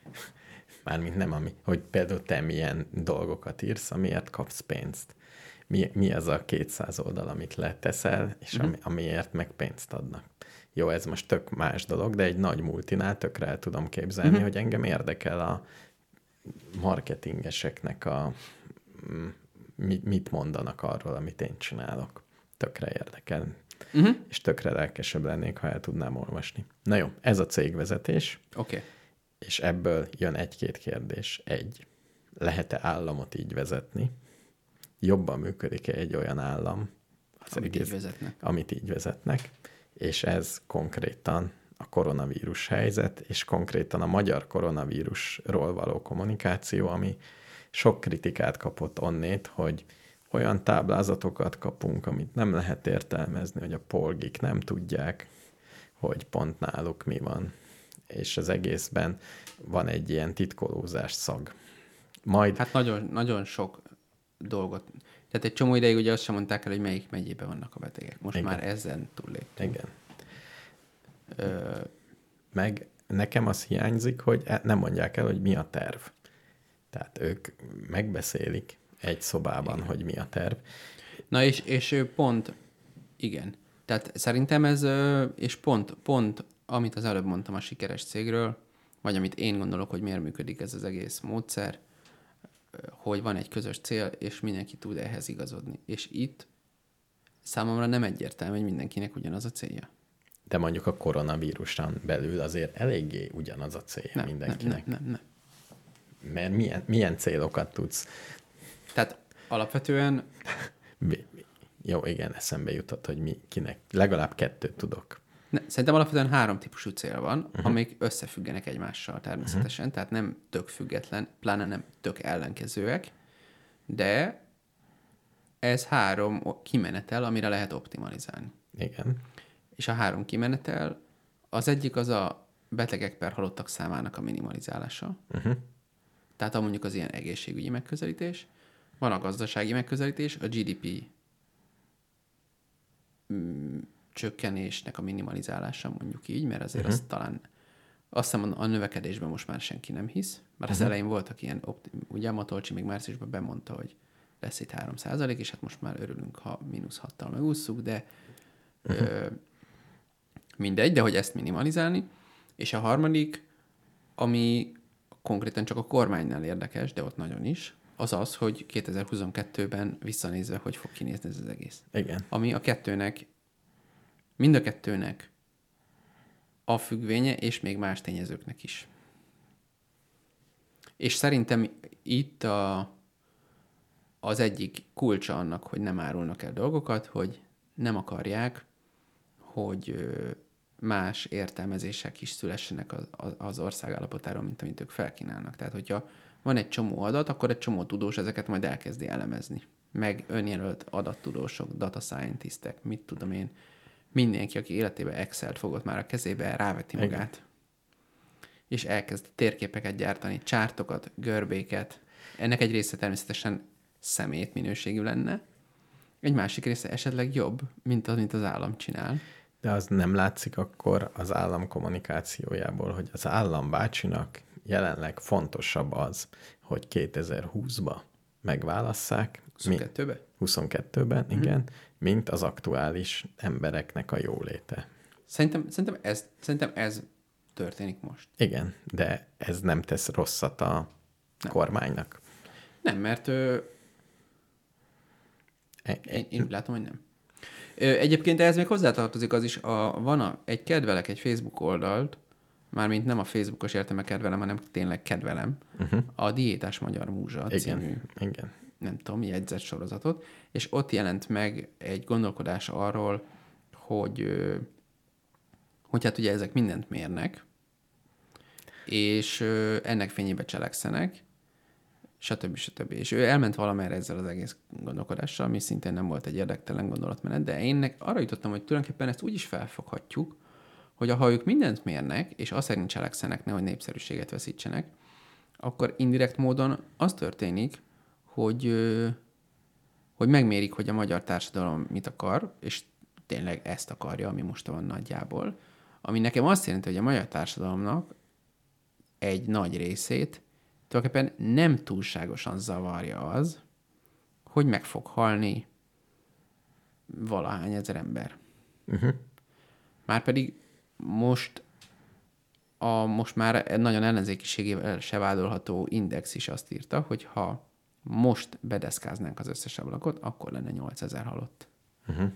mármint nem, ami, hogy például te milyen dolgokat írsz, amiért kapsz pénzt. Mi, mi az a 200 oldal, amit leteszel, és ami, amiért meg pénzt adnak. Jó, ez most tök más dolog, de egy nagy multinál tökre el tudom képzelni, uh-huh. hogy engem érdekel a marketingeseknek a mm, mi- mit mondanak arról, amit én csinálok. Tökre érdekel. Uh-huh. És tökre lelkesebb lennék, ha el tudnám olvasni. Na jó, ez a cégvezetés, Oké. Okay. és ebből jön egy-két kérdés. Egy, lehet-e államot így vezetni? Jobban működik-e egy olyan állam, az Amit így vezetnek. amit így vezetnek, és ez konkrétan a koronavírus helyzet, és konkrétan a magyar koronavírusról való kommunikáció, ami sok kritikát kapott onnét, hogy olyan táblázatokat kapunk, amit nem lehet értelmezni, hogy a polgik nem tudják, hogy pont náluk mi van. És az egészben van egy ilyen titkolózás szag. Majd Hát nagyon, nagyon sok dolgot. Tehát egy csomó ideig ugye azt sem mondták el, hogy melyik megyében vannak a betegek. Most Igen. Már ezen túlléptünk. Igen. Ö, Meg nekem az hiányzik, hogy e- nem mondják el, hogy mi a terv. Tehát ők megbeszélik egy szobában, Igen. hogy mi a terv. Na és, és pont, igen. Tehát szerintem ez, és pont, pont, amit az előbb mondtam a sikeres cégről, vagy amit én gondolok, hogy miért működik ez az egész módszer, hogy van egy közös cél, és mindenki tud ehhez igazodni. És itt számomra nem egyértelmű, hogy mindenkinek ugyanaz a célja. De mondjuk a koronavíruson belül azért eléggé ugyanaz a célja Nem, mindenkinek. nem, nem, nem, nem. Mert milyen, milyen célokat tudsz... Tehát alapvetően Jó, igen, eszembe jutott, hogy mi, kinek. Legalább kettőt tudok. Ne, szerintem alapvetően három típusú cél van, uh-huh. amik összefüggenek egymással természetesen, uh-huh. tehát nem tök független, pláne nem tök ellenkezőek, de ez három kimenetel, amire lehet optimalizálni. Igen. És a három kimenetel, az egyik az a betegek per halottak számának a minimalizálása. Uh-huh. Tehát a mondjuk az ilyen egészségügyi megközelítés, van a gazdasági megközelítés, a GDP mm, csökkenésnek a minimalizálása, mondjuk így, mert azért uh-huh. azt talán azt hiszem a növekedésben most már senki nem hisz, mert az elején voltak ilyen, ugye Matolcsi még márciusban bemondta, hogy lesz itt 3% és hát most már örülünk, ha mínusz 6-tal megússzuk, de uh-huh. ö, mindegy, de hogy ezt minimalizálni. És a harmadik, ami konkrétan csak a kormánynál érdekes, de ott nagyon is, az az, hogy 2022-ben visszanézve, hogy fog kinézni ez az egész. Igen. Ami a kettőnek, mind a kettőnek a függvénye, és még más tényezőknek is. És szerintem itt a, az egyik kulcsa annak, hogy nem árulnak el dolgokat, hogy nem akarják, hogy más értelmezések is szülessenek az ország állapotáról, mint amit ők felkínálnak. Tehát, hogyha van egy csomó adat, akkor egy csomó tudós ezeket majd elkezdi elemezni. Meg önjelölt adattudósok, data scientistek, mit tudom én, mindenki, aki életében Excel-t fogott már a kezébe, ráveti Igen. magát. És elkezd térképeket gyártani, csártokat, görbéket. Ennek egy része természetesen szemét minőségű lenne, egy másik része esetleg jobb, mint az, mint az állam csinál. De De az nem látszik akkor az állam kommunikációjából, hogy az állam bácsinak jelenleg fontosabb az, hogy 2020-ba megválasszák, mi- 22-be? 22-ben, igen, mint az aktuális embereknek a jóléte. Szerintem, szerintem, ez, szerintem ez történik most. Igen, de ez nem tesz rosszat a kormánynak. Nem, mert ö, E- én, én úgy látom, hogy nem. Ö, Egyébként ehhez még hozzátartozik az is, a, van a, egy kedvelek egy Facebook oldalt, mármint nem a Facebookos értelme kedvelem, hanem tényleg kedvelem, uh-huh. a Diétás Magyar Múzsa Igen, című igen. Nem tudom, jegyzett sorozatot, és ott jelent meg egy gondolkodás arról, hogy, hogy hát ugye ezek mindent mérnek, és ennek fényébe cselekszenek, stb. stb. És ő elment valamerre ezzel az egész gondolkodással, ami szintén nem volt egy érdektelen gondolatmenet, de én nek- arra jutottam, hogy tulajdonképpen ezt úgy is felfoghatjuk, hogy ha ők mindent mérnek, és azt szerint cselekszenek, nehogy népszerűséget veszítsenek, akkor indirekt módon az történik, hogy, hogy megmérik, hogy a magyar társadalom mit akar, és tényleg ezt akarja, ami most van nagyjából, ami nekem azt jelenti, hogy a magyar társadalomnak egy nagy részét tulajdonképpen nem túlságosan zavarja az, hogy meg fog halni valahány ezer ember. Uh-huh. Márpedig most a most már nagyon ellenzékiségével se vádolható Index is azt írta, hogy ha most bedeszkáznánk az összes ablakot, akkor lenne 8000 halott. Uh-huh.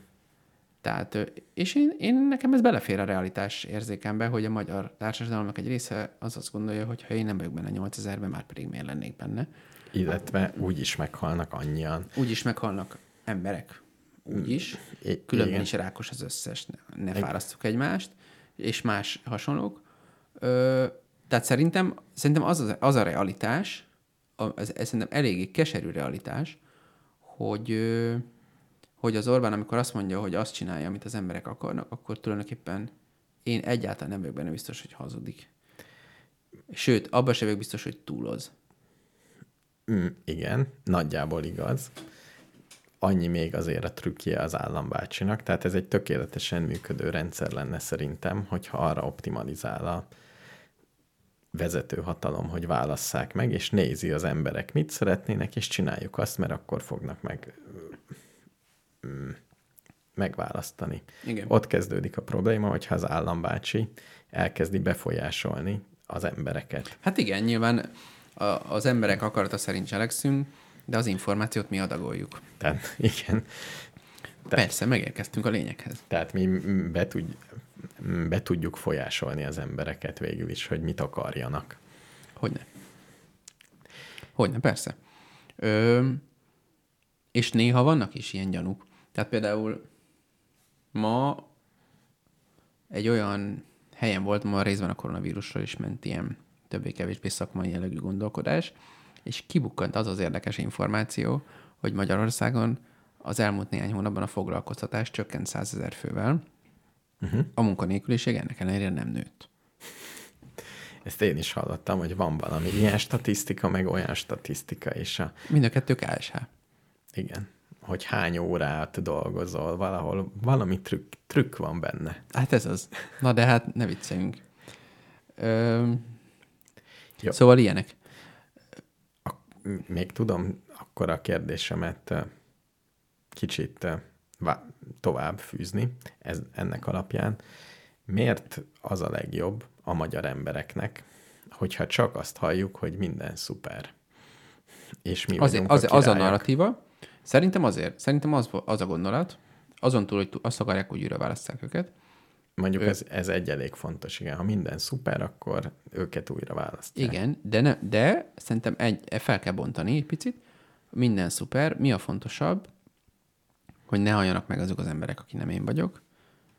Tehát, és én, én, nekem ez belefér a realitás érzékembe, hogy a magyar társadalomnak egy része az azt gondolja, hogy ha én nem vagyok benne 8000-ben, már pedig miért lennék benne. Illetve úgy is meghalnak annyian. Úgyis meghalnak emberek. Úgyis. I- Különben igen. is rákos az összes. Ne, ne fárasztjuk egymást. És más hasonlók. Ö, tehát szerintem, szerintem az, az, a realitás, ez, ez szerintem eléggé keserű realitás, hogy, hogy az Orbán, amikor azt mondja, hogy azt csinálja, amit az emberek akarnak, akkor tulajdonképpen én egyáltalán nem vagyok benne biztos, hogy hazudik. Sőt, abban sem vagyok biztos, hogy túloz. Mm, igen, nagyjából igaz. Annyi még azért a trükkje az állambácsinak, tehát ez egy tökéletesen működő rendszer lenne szerintem, hogyha arra optimalizál a vezető hatalom, hogy válasszák meg, és nézi az emberek, mit szeretnének, és csináljuk azt, mert akkor fognak meg mm, megválasztani. Igen. Ott kezdődik a probléma, hogyha az állambácsi elkezdi befolyásolni az embereket. Hát igen, nyilván a, az emberek akarata szerint cselekszünk, de az információt mi adagoljuk. Tehát igen, Te. Persze, megérkeztünk a lényeghez. Tehát mi be, tud, be tudjuk folyásolni az embereket végül is, hogy mit akarjanak. Hogyne. Hogyne, persze. Ö, és néha vannak is ilyen gyanúk. Tehát például ma egy olyan helyen volt, ma részben a koronavírusról is ment ilyen többé-kevésbé szakmai jellegű gondolkodás, és kibukkant az az érdekes információ, hogy Magyarországon az elmúlt néhány hónapban a foglalkoztatás csökkent 100 ezer fővel, uh-huh. a munkanélküliség ennek ellenére nem nőtt. Ezt én is hallottam, hogy van valami ilyen statisztika, meg olyan statisztika, és a, Mind a kettő KSH. igen, hogy hány órát dolgozol, valahol valami trükk, trükk van benne. Hát ez az. Na de hát ne vicceljünk. Ö, Jó. szóval ilyenek. M- Még tudom akkor a kérdésemet kicsit tovább fűzni ez, ennek alapján. Miért az a legjobb a magyar embereknek, hogyha csak azt halljuk, hogy minden szuper? És mi az, az a királyok? narratíva. Szerintem azért. Szerintem az, az a gondolat. Azon túl, hogy azt akarják, hogy újra választják őket. Mondjuk Ő- ez, ez egy elég fontos, igen. Ha minden szuper, akkor őket újra választják. Igen, de, ne, de szerintem egy, fel kell bontani egy picit. Minden szuper. Mi a fontosabb? Hogy ne halljanak meg azok az emberek, akik nem én vagyok,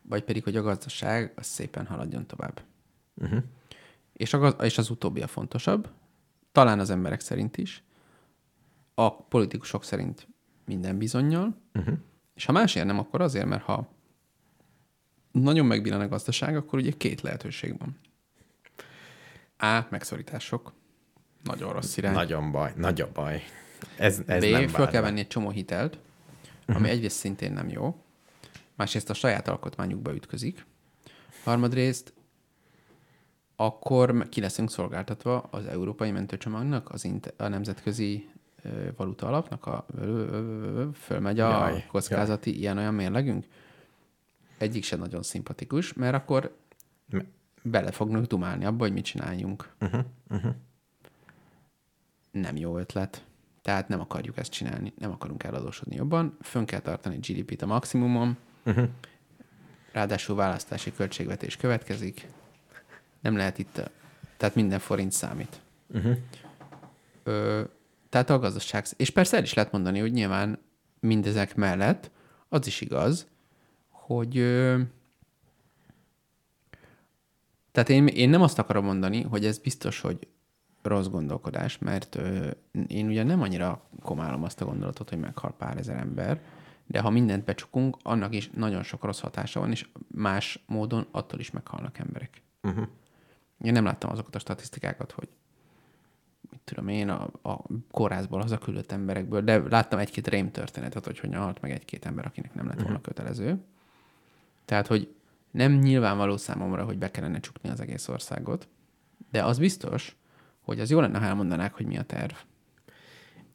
vagy pedig, hogy a gazdaság az szépen haladjon tovább. Uh-huh. És, a, gaz- és az utóbbi a fontosabb, talán az emberek szerint is, a politikusok szerint minden bizonyal, uh-huh. és ha másért nem, akkor azért, mert ha nagyon megbillen a gazdaság, akkor ugye két lehetőség van. A. Megszorítások. Nagyon rossz irány. Nagyon baj, nagy a baj. Ez, ez B. nem Föl kell venni egy csomó hitelt, ami egyrészt szintén nem jó, másrészt a saját alkotmányukba ütközik, harmadrészt akkor ki leszünk szolgáltatva az európai mentőcsomagnak, az int- a nemzetközi valuta alapnak, a, fölmegy a Jaj, kockázati ilyen-olyan mérlegünk. Egyik sem nagyon szimpatikus, mert akkor bele fognak dumálni abba, hogy mit csináljunk. Uh-huh, uh-huh. Nem jó ötlet. Tehát nem akarjuk ezt csinálni, nem akarunk eladósodni jobban. Fönn kell tartani GDP-t a maximumon. Uh-huh. Ráadásul választási költségvetés következik. Nem lehet itt, tehát minden forint számít. Uh-huh. Ö, tehát a gazdaság, és persze el is lehet mondani, hogy nyilván mindezek mellett az is igaz, hogy ö, tehát én, én nem azt akarom mondani, hogy ez biztos, hogy rossz gondolkodás, mert ö, én ugye nem annyira komálom azt a gondolatot, hogy meghal pár ezer ember, de ha mindent becsukunk, annak is nagyon sok rossz hatása van, és más módon attól is meghalnak emberek. Uh-huh. Én nem láttam azokat a statisztikákat, hogy mit tudom én, a, a kórházból hazaküldött emberekből, de láttam egy-két rém történetet, hogy hogyan halt meg egy-két ember, akinek nem lett volna kötelező. Tehát, hogy nem nyilvánvaló számomra, hogy be kellene csukni az egész országot, de az biztos, hogy az jó lenne, ha elmondanák, hogy mi a terv.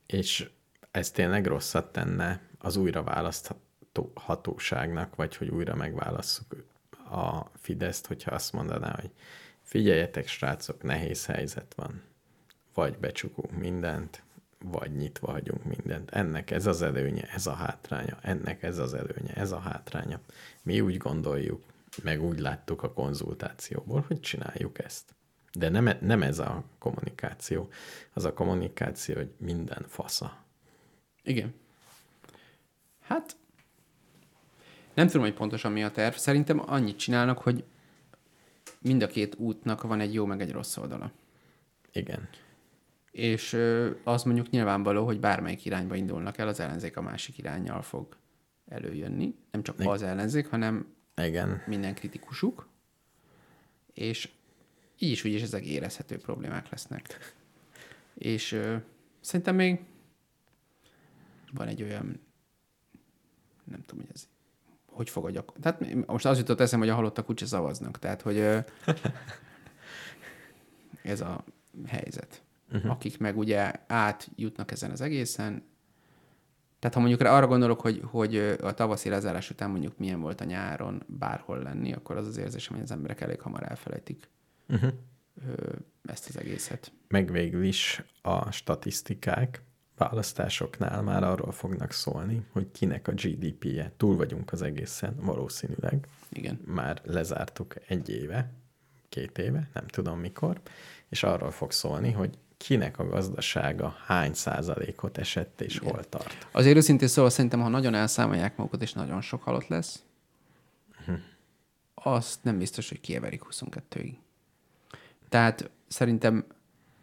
És ez tényleg rosszat tenne az újra választható hatóságnak, vagy hogy újra megválasszuk a Fideszt, hogyha azt mondaná, hogy figyeljetek, srácok, nehéz helyzet van. Vagy becsukunk mindent, vagy nyitva hagyunk mindent. Ennek ez az előnye, ez a hátránya, ennek ez az előnye, ez a hátránya. Mi úgy gondoljuk, meg úgy láttuk a konzultációból, hogy csináljuk ezt. De nem, e- nem ez a kommunikáció. Az a kommunikáció, hogy minden fasza. Igen. Hát, nem tudom, hogy pontosan mi a terv. Szerintem annyit csinálnak, hogy mind a két útnak van egy jó meg egy rossz oldala. Igen. És az mondjuk nyilvánvaló, hogy bármelyik irányba indulnak el, az ellenzék a másik irányjal fog előjönni. Nem csak az ellenzék, hanem Igen. minden kritikusuk, és így is úgy is ezek érezhető problémák lesznek. És ö, szerintem még van egy olyan, nem tudom, hogy ez hogy fog a gyakor... Tehát most az jutott eszem, hogy a halottak úgyse szavaznak. Tehát, hogy ö, ez a helyzet. Uh-huh. Akik meg ugye átjutnak ezen az egészen, tehát ha mondjuk arra gondolok, hogy, hogy a tavaszi lezárás után mondjuk milyen volt a nyáron bárhol lenni, akkor az az érzésem, hogy az emberek elég hamar elfelejtik uh-huh. ezt az egészet. Meg végül is a statisztikák választásoknál már arról fognak szólni, hogy kinek a GDP-je. Túl vagyunk az egészen, valószínűleg. Igen. Már lezártuk egy éve, két éve, nem tudom mikor, és arról fog szólni, hogy kinek a gazdasága hány százalékot esett és hol tart. Azért őszintén szóval szerintem, ha nagyon elszámolják magukat, és nagyon sok halott lesz, uh-huh. azt nem biztos, hogy kieverik 22-ig. Tehát szerintem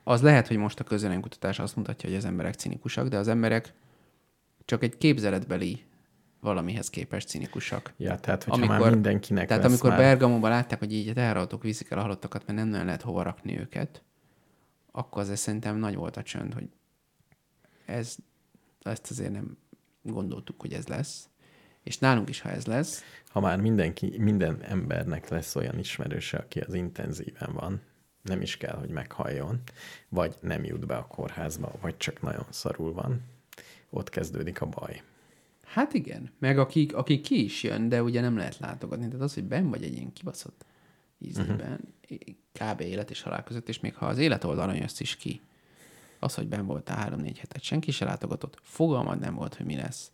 az lehet, hogy most a közvéleménykutatás azt mutatja, hogy az emberek cinikusak, de az emberek csak egy képzeletbeli valamihez képest cinikusak. Ja, tehát hogyha már mindenkinek Tehát amikor már... Bergamóban látták, hogy így teherautók viszik el a halottakat, mert nem nagyon lehet hova rakni őket, akkor azért szerintem nagy volt a csönd, hogy ez, ezt azért nem gondoltuk, hogy ez lesz. És nálunk is, ha ez lesz, Ha már mindenki, minden embernek lesz olyan ismerőse, aki az intenzíven van, nem is kell, hogy meghalljon, vagy nem jut be a kórházba, vagy csak nagyon szarul van, ott kezdődik a baj. Hát igen, meg aki, aki ki is jön, de ugye nem lehet látogatni. Tehát az, hogy ben vagy egy ilyen kibaszott ízében, uh-huh. kb. élet és halál között, és még ha az élet oldalon jössz is ki, az, hogy ben voltál három-négy hetet, senki se látogatott, fogalmad nem volt, hogy mi lesz,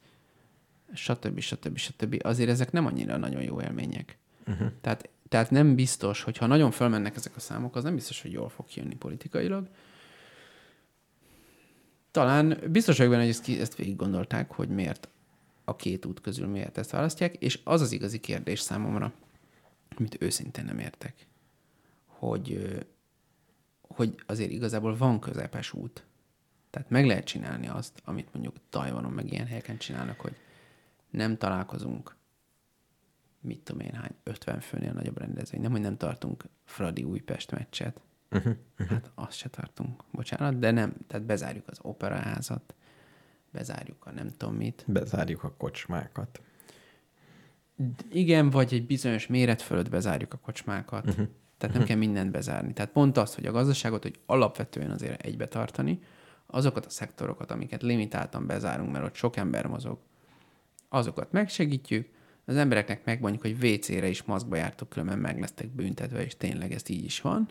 stb. stb. stb. Azért ezek nem annyira nagyon jó élmények. Uh-huh. Tehát, tehát nem biztos, hogy ha nagyon fölmennek ezek a számok, az nem biztos, hogy jól fog kijönni politikailag. Talán biztos vagyok benne, hogy ezt, ezt végig gondolták, hogy miért a két út közül miért ezt választják, és az az igazi kérdés számomra, amit őszintén nem értek, hogy, hogy azért igazából van közepes út. Tehát meg lehet csinálni azt, amit mondjuk Tajvanon meg ilyen helyeken csinálnak, hogy nem találkozunk, mit tudom én hány, 50 főnél nagyobb rendezvény. Nem, hogy nem tartunk Fradi Újpest meccset. Uh-huh, uh-huh. Hát azt se tartunk, bocsánat, de nem, tehát bezárjuk az operaházat, bezárjuk a nem tudom mit. Bezárjuk a kocsmákat. Igen, vagy egy bizonyos méret fölött bezárjuk a kocsmákat. Uh-huh. Tehát nem kell mindent bezárni. Tehát pont az, hogy a gazdaságot, hogy alapvetően azért egybe tartani, azokat a szektorokat, amiket limitáltan bezárunk, mert ott sok ember mozog, azokat megsegítjük, az embereknek megmondjuk, hogy WC-re is maszkba jártok, különben meg lesztek büntetve, és tényleg ez így is van.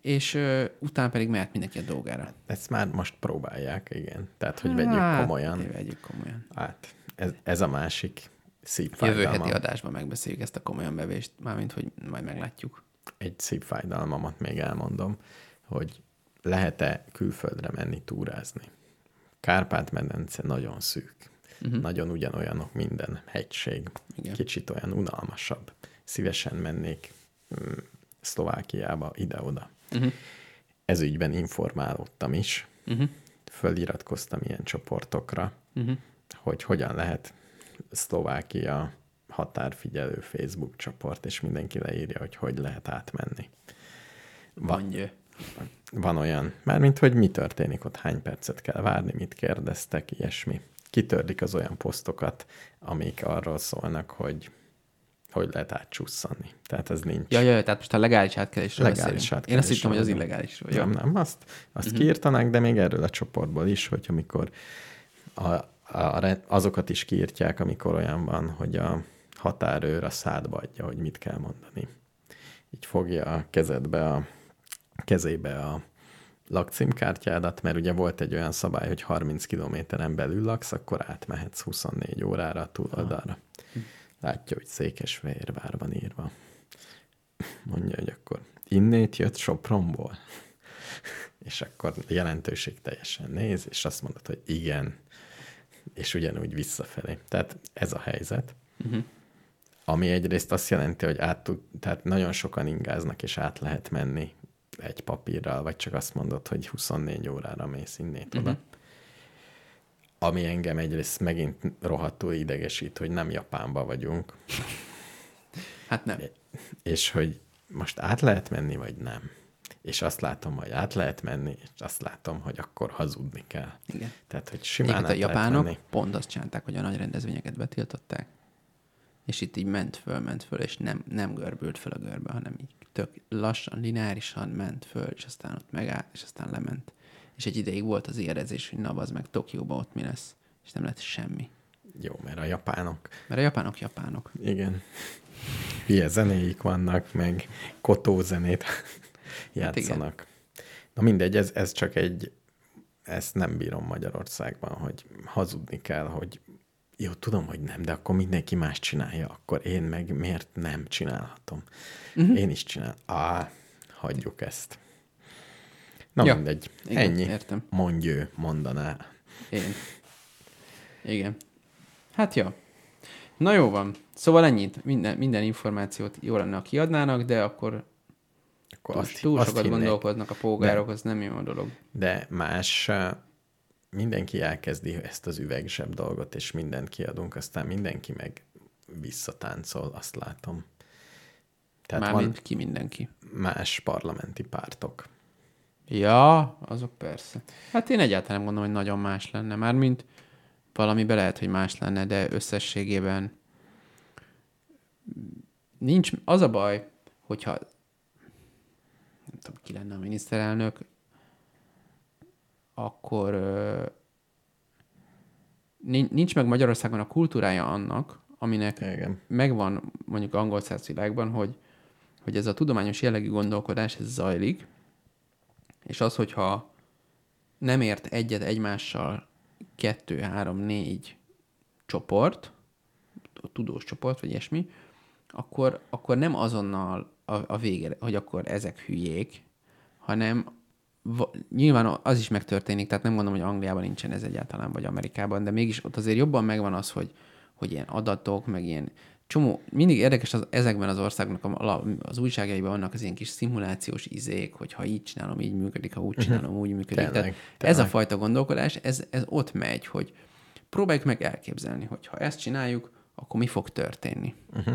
És ö, utána pedig mehet mindenki a dolgára. Ezt már most próbálják, igen. Tehát, hogy vegyük komolyan. Hát, Vegyük komolyan. Hát, ez, ez a másik Jövő szívfájdalmam. heti adásban megbeszéljük ezt a komolyan bevést, mármint, hogy majd meglátjuk. Egy szívfájdalmamat még elmondom, hogy lehet-e külföldre menni túrázni. Kárpát-medence nagyon szűk. Uh-huh. Nagyon ugyanolyanok minden hegység. Igen. Kicsit olyan unalmasabb. Szívesen mennék mm, Szlovákiába, ide-oda. Uh-huh. Ez ügyben informálódtam is. Uh-huh. Föliratkoztam ilyen csoportokra, uh-huh. hogy hogyan lehet Szlovákia határfigyelő Facebook csoport, és mindenki leírja, hogy hogy lehet átmenni. Mondja. Van olyan, mármint, hogy mi történik ott, hány percet kell várni, mit kérdeztek, ilyesmi. Kitörlik az olyan posztokat, amik arról szólnak, hogy hogy lehet átcsusszani. Tehát ez nincs. Ja, ja, ja, tehát most a legális átkelésről Legális beszélünk. Én azt hittem, hogy az átkelésről. illegálisról. Nem, nem, azt, azt Mhm. uh-huh. kiírtanák, de még erről a csoportból is, hogy amikor a, a, a, azokat is kiírtják, amikor olyan van, hogy a határőr a szádba adja, hogy mit kell mondani. Így fogja a kezedbe a kezébe a lakcímkártyádat, mert ugye volt egy olyan szabály, hogy 30 kilométeren belül laksz, akkor átmehetsz 24 órára a túloldalra. Látja, hogy Székesfehérvár van írva. Mondja, hogy akkor innét jött Sopronból. És akkor jelentőség teljesen néz, és azt mondod, hogy igen, és ugyanúgy visszafelé. Tehát ez a helyzet. Uh-huh. Ami egyrészt azt jelenti, hogy át tud, tehát nagyon sokan ingáznak, és át lehet menni egy papírral, vagy csak azt mondod, hogy 24 órára mész innét oda. Uh-huh. Ami engem egyrészt megint rohadtul idegesít, hogy nem Japánba vagyunk, Hát nem. és hogy most át lehet menni, vagy nem. És azt látom, hogy át lehet menni, és azt látom, hogy akkor hazudni kell. Igen. Tehát, hogy simán Egyébként a át lehet japánok menni. pont azt csinálták, hogy a nagy rendezvényeket betiltották, és itt így ment föl, ment föl, és nem, nem görbült föl a görbe, hanem így tök lassan, lineárisan ment föl, és aztán ott megállt, és aztán lement. És egy ideig volt az érezés, hogy na, az meg Tokióban ott mi lesz, és nem lett semmi. Jó, mert a japánok, Mert a japánok japánok. igen, hülye zenéik vannak, meg kotó zenét Hát játszanak. Na mindegy, ez, ez csak egy, ezt nem bírom Magyarországban, hogy hazudni kell, hogy jó, tudom, hogy nem, de akkor mindenki más csinálja, akkor én meg miért nem csinálhatom? Uh-huh. Én is csinál. Á, hagyjuk ezt. Na Ja, mindegy, igen, ennyi. értem. Mondj ő, mondaná. Én. Igen. Hát jó. Na jó van. Szóval ennyit. Minden, minden információt jó lenne, ha kiadnának, de akkor Akkor túl, azt, túl azt sokat hinnék. gondolkoznak a polgárok, az nem jó dolog. De más, mindenki elkezdi ezt az üvegzseb dolgot, és mindent kiadunk, aztán mindenki meg visszatáncol, azt látom. Tehát Mármint van ki mindenki. más parlamenti pártok. Ja, azok persze. Hát én egyáltalán nem gondolom, hogy nagyon más lenne. Mármint valamiben lehet, hogy más lenne, de összességében nincs, az a baj, hogyha nem tudom, ki lenne a miniszterelnök, akkor nincs meg Magyarországon a kultúrája annak, aminek Igen. megvan mondjuk angol száz világban, hogy, hogy ez a tudományos jellegű gondolkodás, ez zajlik, és az, hogyha nem ért egyet egymással kettő, három, négy csoport, tudós csoport, vagy ilyesmi, akkor, akkor nem azonnal a, a vége, hogy akkor ezek hülyék, hanem nyilván az is megtörténik, tehát nem mondom, hogy Angliában nincsen ez egyáltalán, vagy Amerikában, de mégis ott azért jobban megvan az, hogy, hogy ilyen adatok, meg ilyen csomó, mindig érdekes az, ezekben az országnak a- az újságjaiban vannak az ilyen kis szimulációs izék, hogy ha így csinálom, így működik, ha úgy csinálom, úgy működik. Tényleg, Tehát ez a tényleg. fajta gondolkodás, ez, ez ott megy, hogy próbáljuk meg elképzelni, hogy ha ezt csináljuk, akkor mi fog történni. Uh-huh.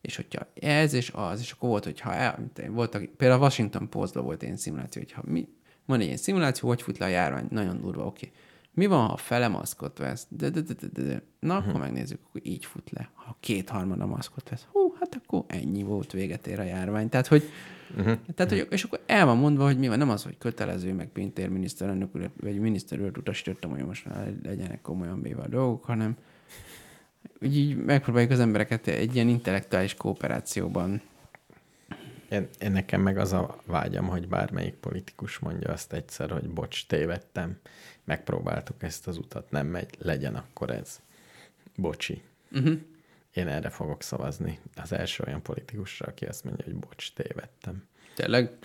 És hogyha ez és az, és akkor volt, hogyha el, voltak, például a Washington Postban volt ilyen szimuláció, hogyha mi, van egy ilyen szimuláció, hogy fut le a járvány, nagyon durva, oké. Mi van, ha fele maszkot vesz? De, de, de, de, de. Na, akkor megnézzük, akkor így fut le. Ha kétharmada maszkot vesz, hú, hát akkor ennyi volt, véget ér a járvány. Tehát, hogy, uh-huh. tehát, hogy és akkor el van mondva, hogy mi van, nem az, hogy kötelező, meg Pintér miniszterelnök, vagy miniszter úr utasítottam, hogy most már legyenek komolyan véve a dolgok, hanem úgy így megpróbáljuk az embereket egy ilyen intellektuális kooperációban Én, én nekem meg az a vágyam, hogy bármelyik politikus mondja azt egyszer, hogy bocs, tévedtem, megpróbáltuk ezt az utat, nem megy, legyen akkor ez. Bocsi. Uh-huh. Én erre fogok szavazni. Az első olyan politikusra, aki azt mondja, hogy bocs, tévedtem. tényleg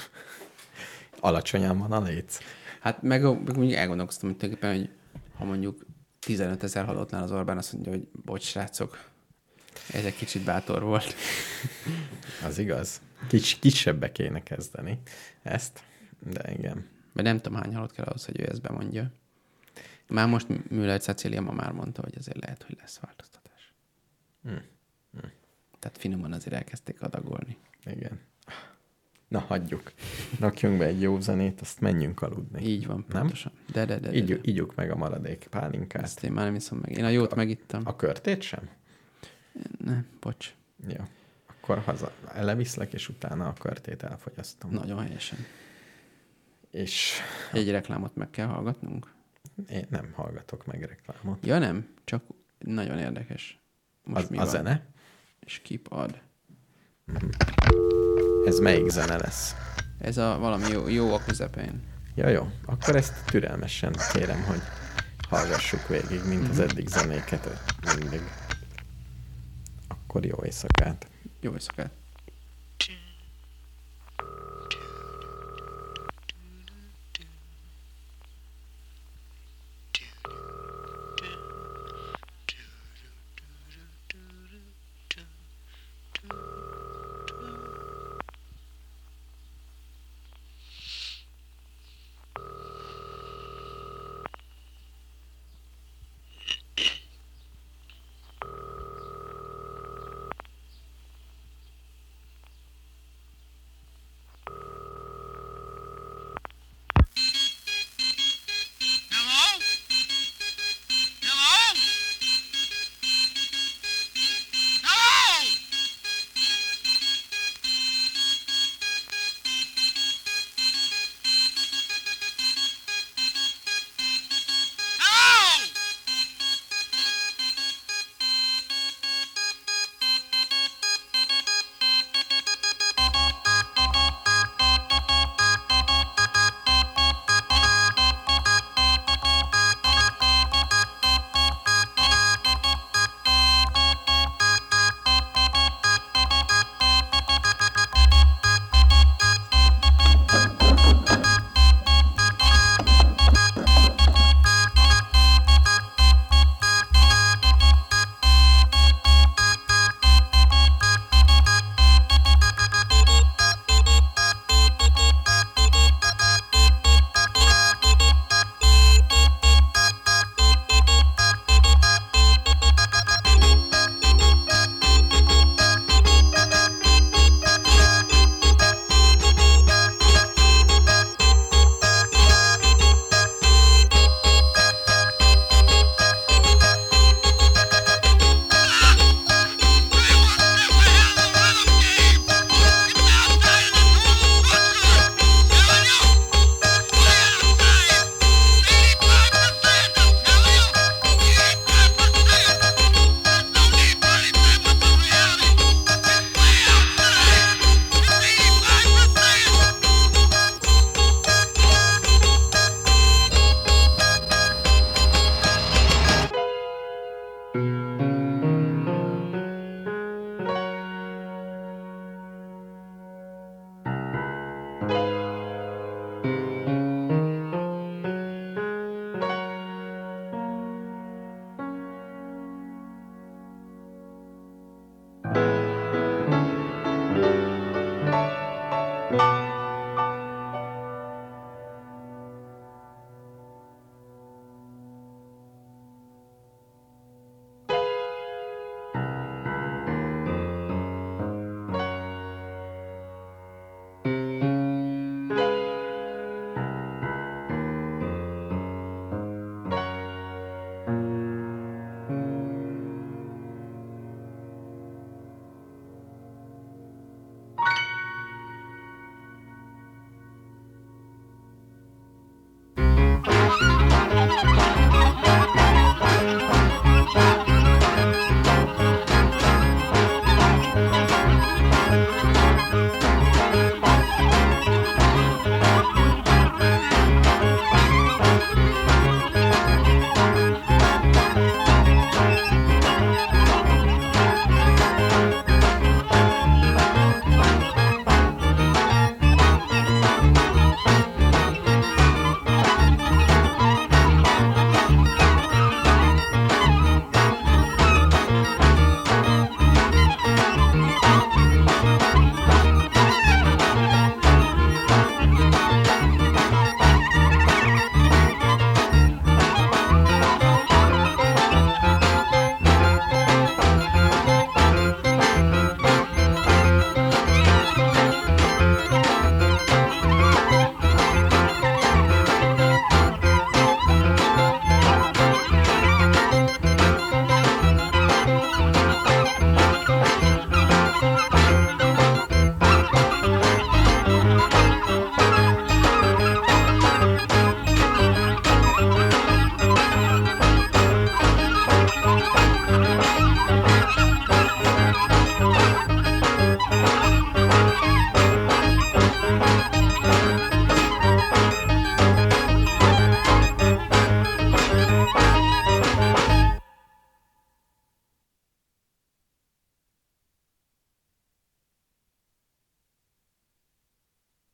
Alacsonyan van a léc. Hát meg, meg mondjuk elgondolkoztam, hogy tulajdonképpen, hogy ha mondjuk 15 ezer halottnál az Orbán azt mondja, hogy bocs, srácok, ez egy kicsit bátor volt. Az igaz. Kics, kisebbe kéne kezdeni ezt, de igen. Mert nem tudom, hány halott kell ahhoz, hogy ő ezt bemondja. Már most Müller Cecília ma már mondta, hogy azért lehet, hogy lesz változtatás. Hmm. Tehát finoman azért elkezdték adagolni. Igen. Na, hagyjuk. Rakjunk be egy jó zenét, azt menjünk aludni. Így van, Nem? pontosan. De, de, de, de, Így, de. ígyuk meg a maradék pálinkát. Ezt én már nem iszom meg. Én a jót megittam. A körtét sem? Nem, bocs. Jó. Akkor haza leviszlek, és utána a körtét elfogyasztom. Nagyon helyesen. És Egy reklámot meg kell hallgatnunk? én nem hallgatok meg reklámot. Ja nem, csak nagyon érdekes. Most Az, mi a van? zene? Skip ad. Ez melyik zene lesz? Ez a valami jó, jó a közepén. Ja, jó. Akkor ezt türelmesen kérem, hogy hallgassuk végig, mint az eddig zenéket mindig. Akkor jó éjszakát. Jó éjszakát.